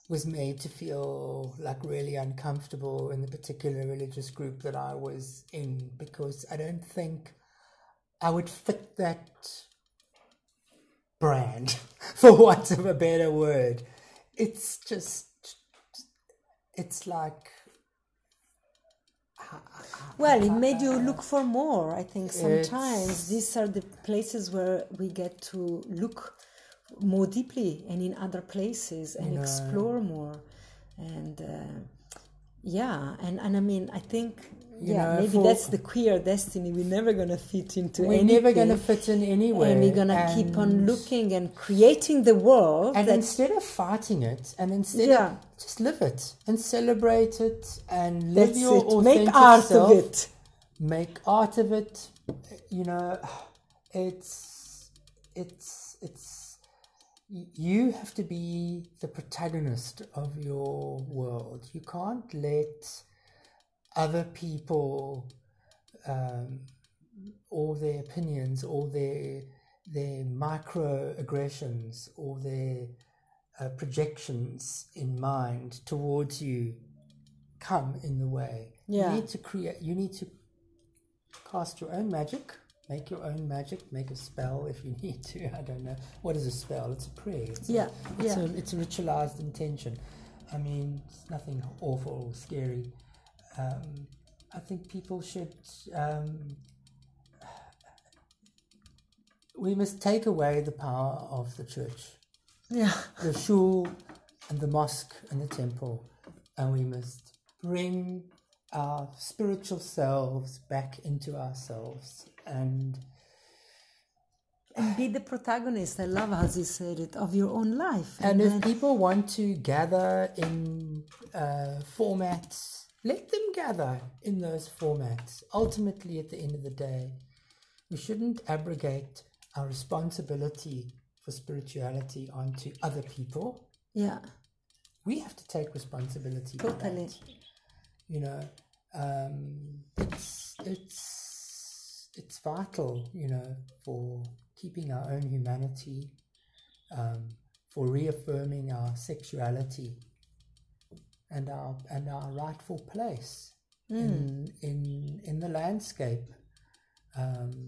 S2: was made to feel like really uncomfortable in the particular religious group that I was in because I don't think I would fit that brand, for want of a better word. It's just, it's like.
S1: Well, it made you look for more. I think sometimes these are the places where we get to look more deeply and in other places and explore more. And uh, yeah, and, and I mean, I think, yeah,
S2: know,
S1: maybe that's the queer destiny. We're never to fit into
S2: We're
S1: anything.
S2: never to fit in anywhere.
S1: and we're going to keep on looking and creating the world
S2: And instead of fighting it, and instead
S1: Yeah.
S2: of just live it and celebrate it and live
S1: that's
S2: your
S1: it.
S2: authentic
S1: Make art
S2: self,
S1: of it.
S2: make art of it. You know, it's it's it's you have to be the protagonist of your world. You can't let other people um, all their opinions, all their their microaggressions, all their uh, projections in mind towards you come in the way.
S1: Yeah.
S2: You need to create. You need to cast your own magic. Make your own magic. Make a spell if you need to. I don't know what is a spell. It's a prayer. It's
S1: Yeah,
S2: A, it's
S1: yeah.
S2: A, it's a ritualized intention. I mean, it's nothing awful or scary. Um, I think people should. Um, we must take away the power of the church,
S1: Yeah.
S2: the shul, and the mosque and the temple, and we must bring our spiritual selves back into ourselves and
S1: And be the protagonist. I love how you said it of your own life.
S2: And if
S1: then-
S2: people want to gather in uh, formats, let them gather in those formats. Ultimately, at the end of the day, we shouldn't abrogate our responsibility for spirituality onto other people.
S1: yeah,
S2: We have to take responsibility. for
S1: Totally.
S2: You know, um, it's it's it's vital. You know, for keeping our own humanity, um, for reaffirming our sexuality, and our and our rightful place in in in the landscape. Um,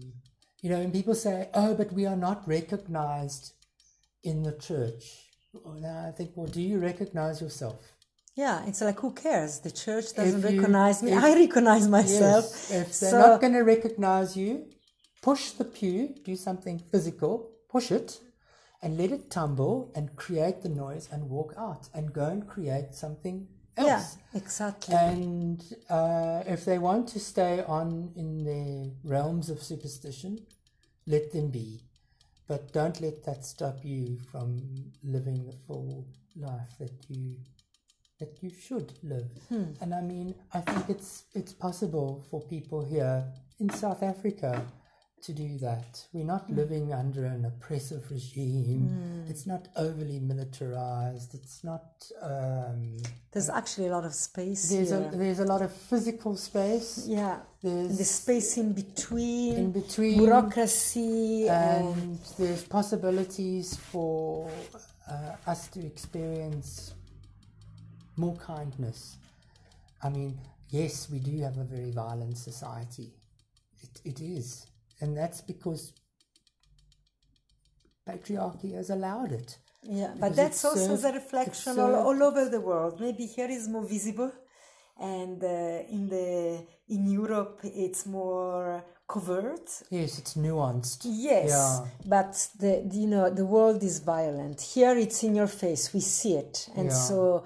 S2: you know, and people say, "Oh, but we are not recognized in the church." Well, I think, well, do you recognize yourself?
S1: Yeah. It's like who cares? The church doesn't
S2: you-
S1: recognize me.
S2: if-
S1: I recognize myself.
S2: Yes. If they're
S1: so
S2: not going to recognize you, push the pew, do something physical, push it, and let it tumble and create the noise and walk out and go and create something else.
S1: yeah, exactly.
S2: And uh, if they want to stay on in the realms of superstition, let them be. But don't let that stop you from living the full life that you that you should live. And I mean, I think it's it's possible for people here in South Africa to do that. We're not living under an oppressive regime. It's not overly militarized. It's not. Um,
S1: There's actually a lot of space
S2: there's
S1: here.
S2: a there's a lot of physical space.
S1: yeah,
S2: There's
S1: the space in between,
S2: in between,
S1: bureaucracy and
S2: and there's possibilities for uh, us to experience more kindness. I mean, yes, we do have a very violent society. It, it is, and that's because patriarchy has allowed it.
S1: Yeah, but that's also
S2: served-
S1: the reflection all, all over the world. Maybe here is more visible, and uh, in the in Europe it's more covert.
S2: Yes, it's nuanced.
S1: Yes,
S2: Yeah.
S1: but the the, you know the world is violent. Here it's in your face. We see it, and
S2: Yeah.
S1: so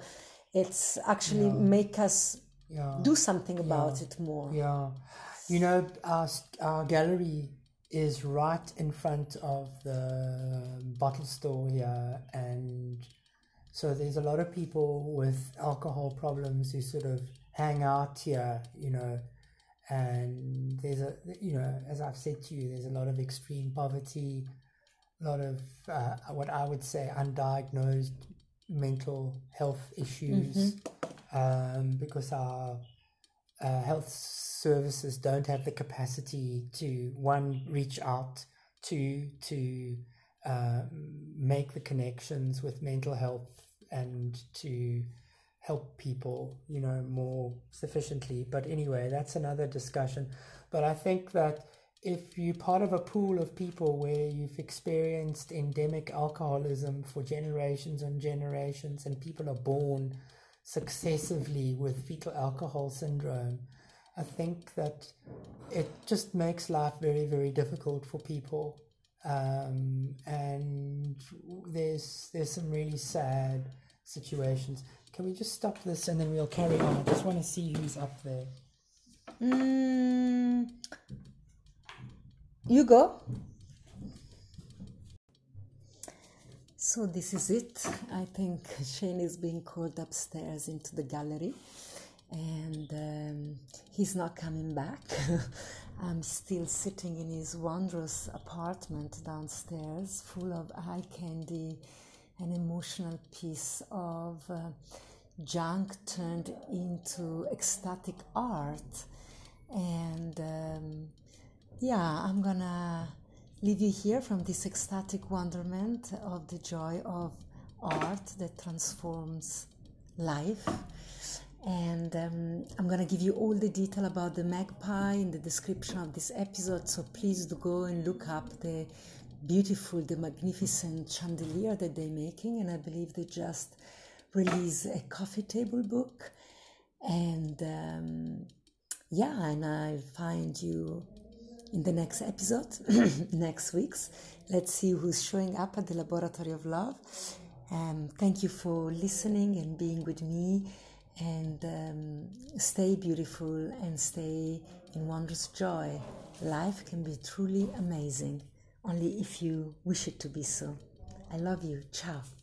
S1: it's actually make us
S2: Yeah.
S1: do something about it more.
S2: Yeah, you know, our our gallery is right in front of the bottle store here, and so there's a lot of people with alcohol problems who sort of hang out here, you know, and there's a you know, as I've said to you, there's a lot of extreme poverty, a lot of uh, what I would say undiagnosed mental health issues, um, because our uh, health services don't have the capacity to one reach out to to um, make the connections with mental health and to help people, you know, more sufficiently. But anyway, that's another discussion. But I think that if you're part of a pool of people where you've experienced endemic alcoholism for generations and generations, and people are born successively with fetal alcohol syndrome, I think that it just makes life very, very difficult for people. Um, and there's there's some really sad situations. Can we just stop this and then we'll carry on? I just want to see who's up there.
S1: Mm, you go. So this is it. I think Shane is being called upstairs into the gallery and um, he's not coming back. I'm still sitting in his wondrous apartment downstairs, full of eye candy, an emotional piece of uh, junk turned into ecstatic art. And um, yeah, I'm gonna leave you here from this ecstatic wonderment of the joy of art that transforms life and um, I'm gonna give you all the detail about the magpie in the description of this episode. So please do go and look up the beautiful, the magnificent chandelier that they're making, and I believe they just released a coffee table book. And um, yeah, and I'll find you in the next episode, next week's. Let's see who's showing up at the Laboratory of Love. Um, thank you for listening and being with me and um, stay beautiful and stay in wondrous joy. Life can be truly amazing, only if you wish it to be so. I love you. Ciao.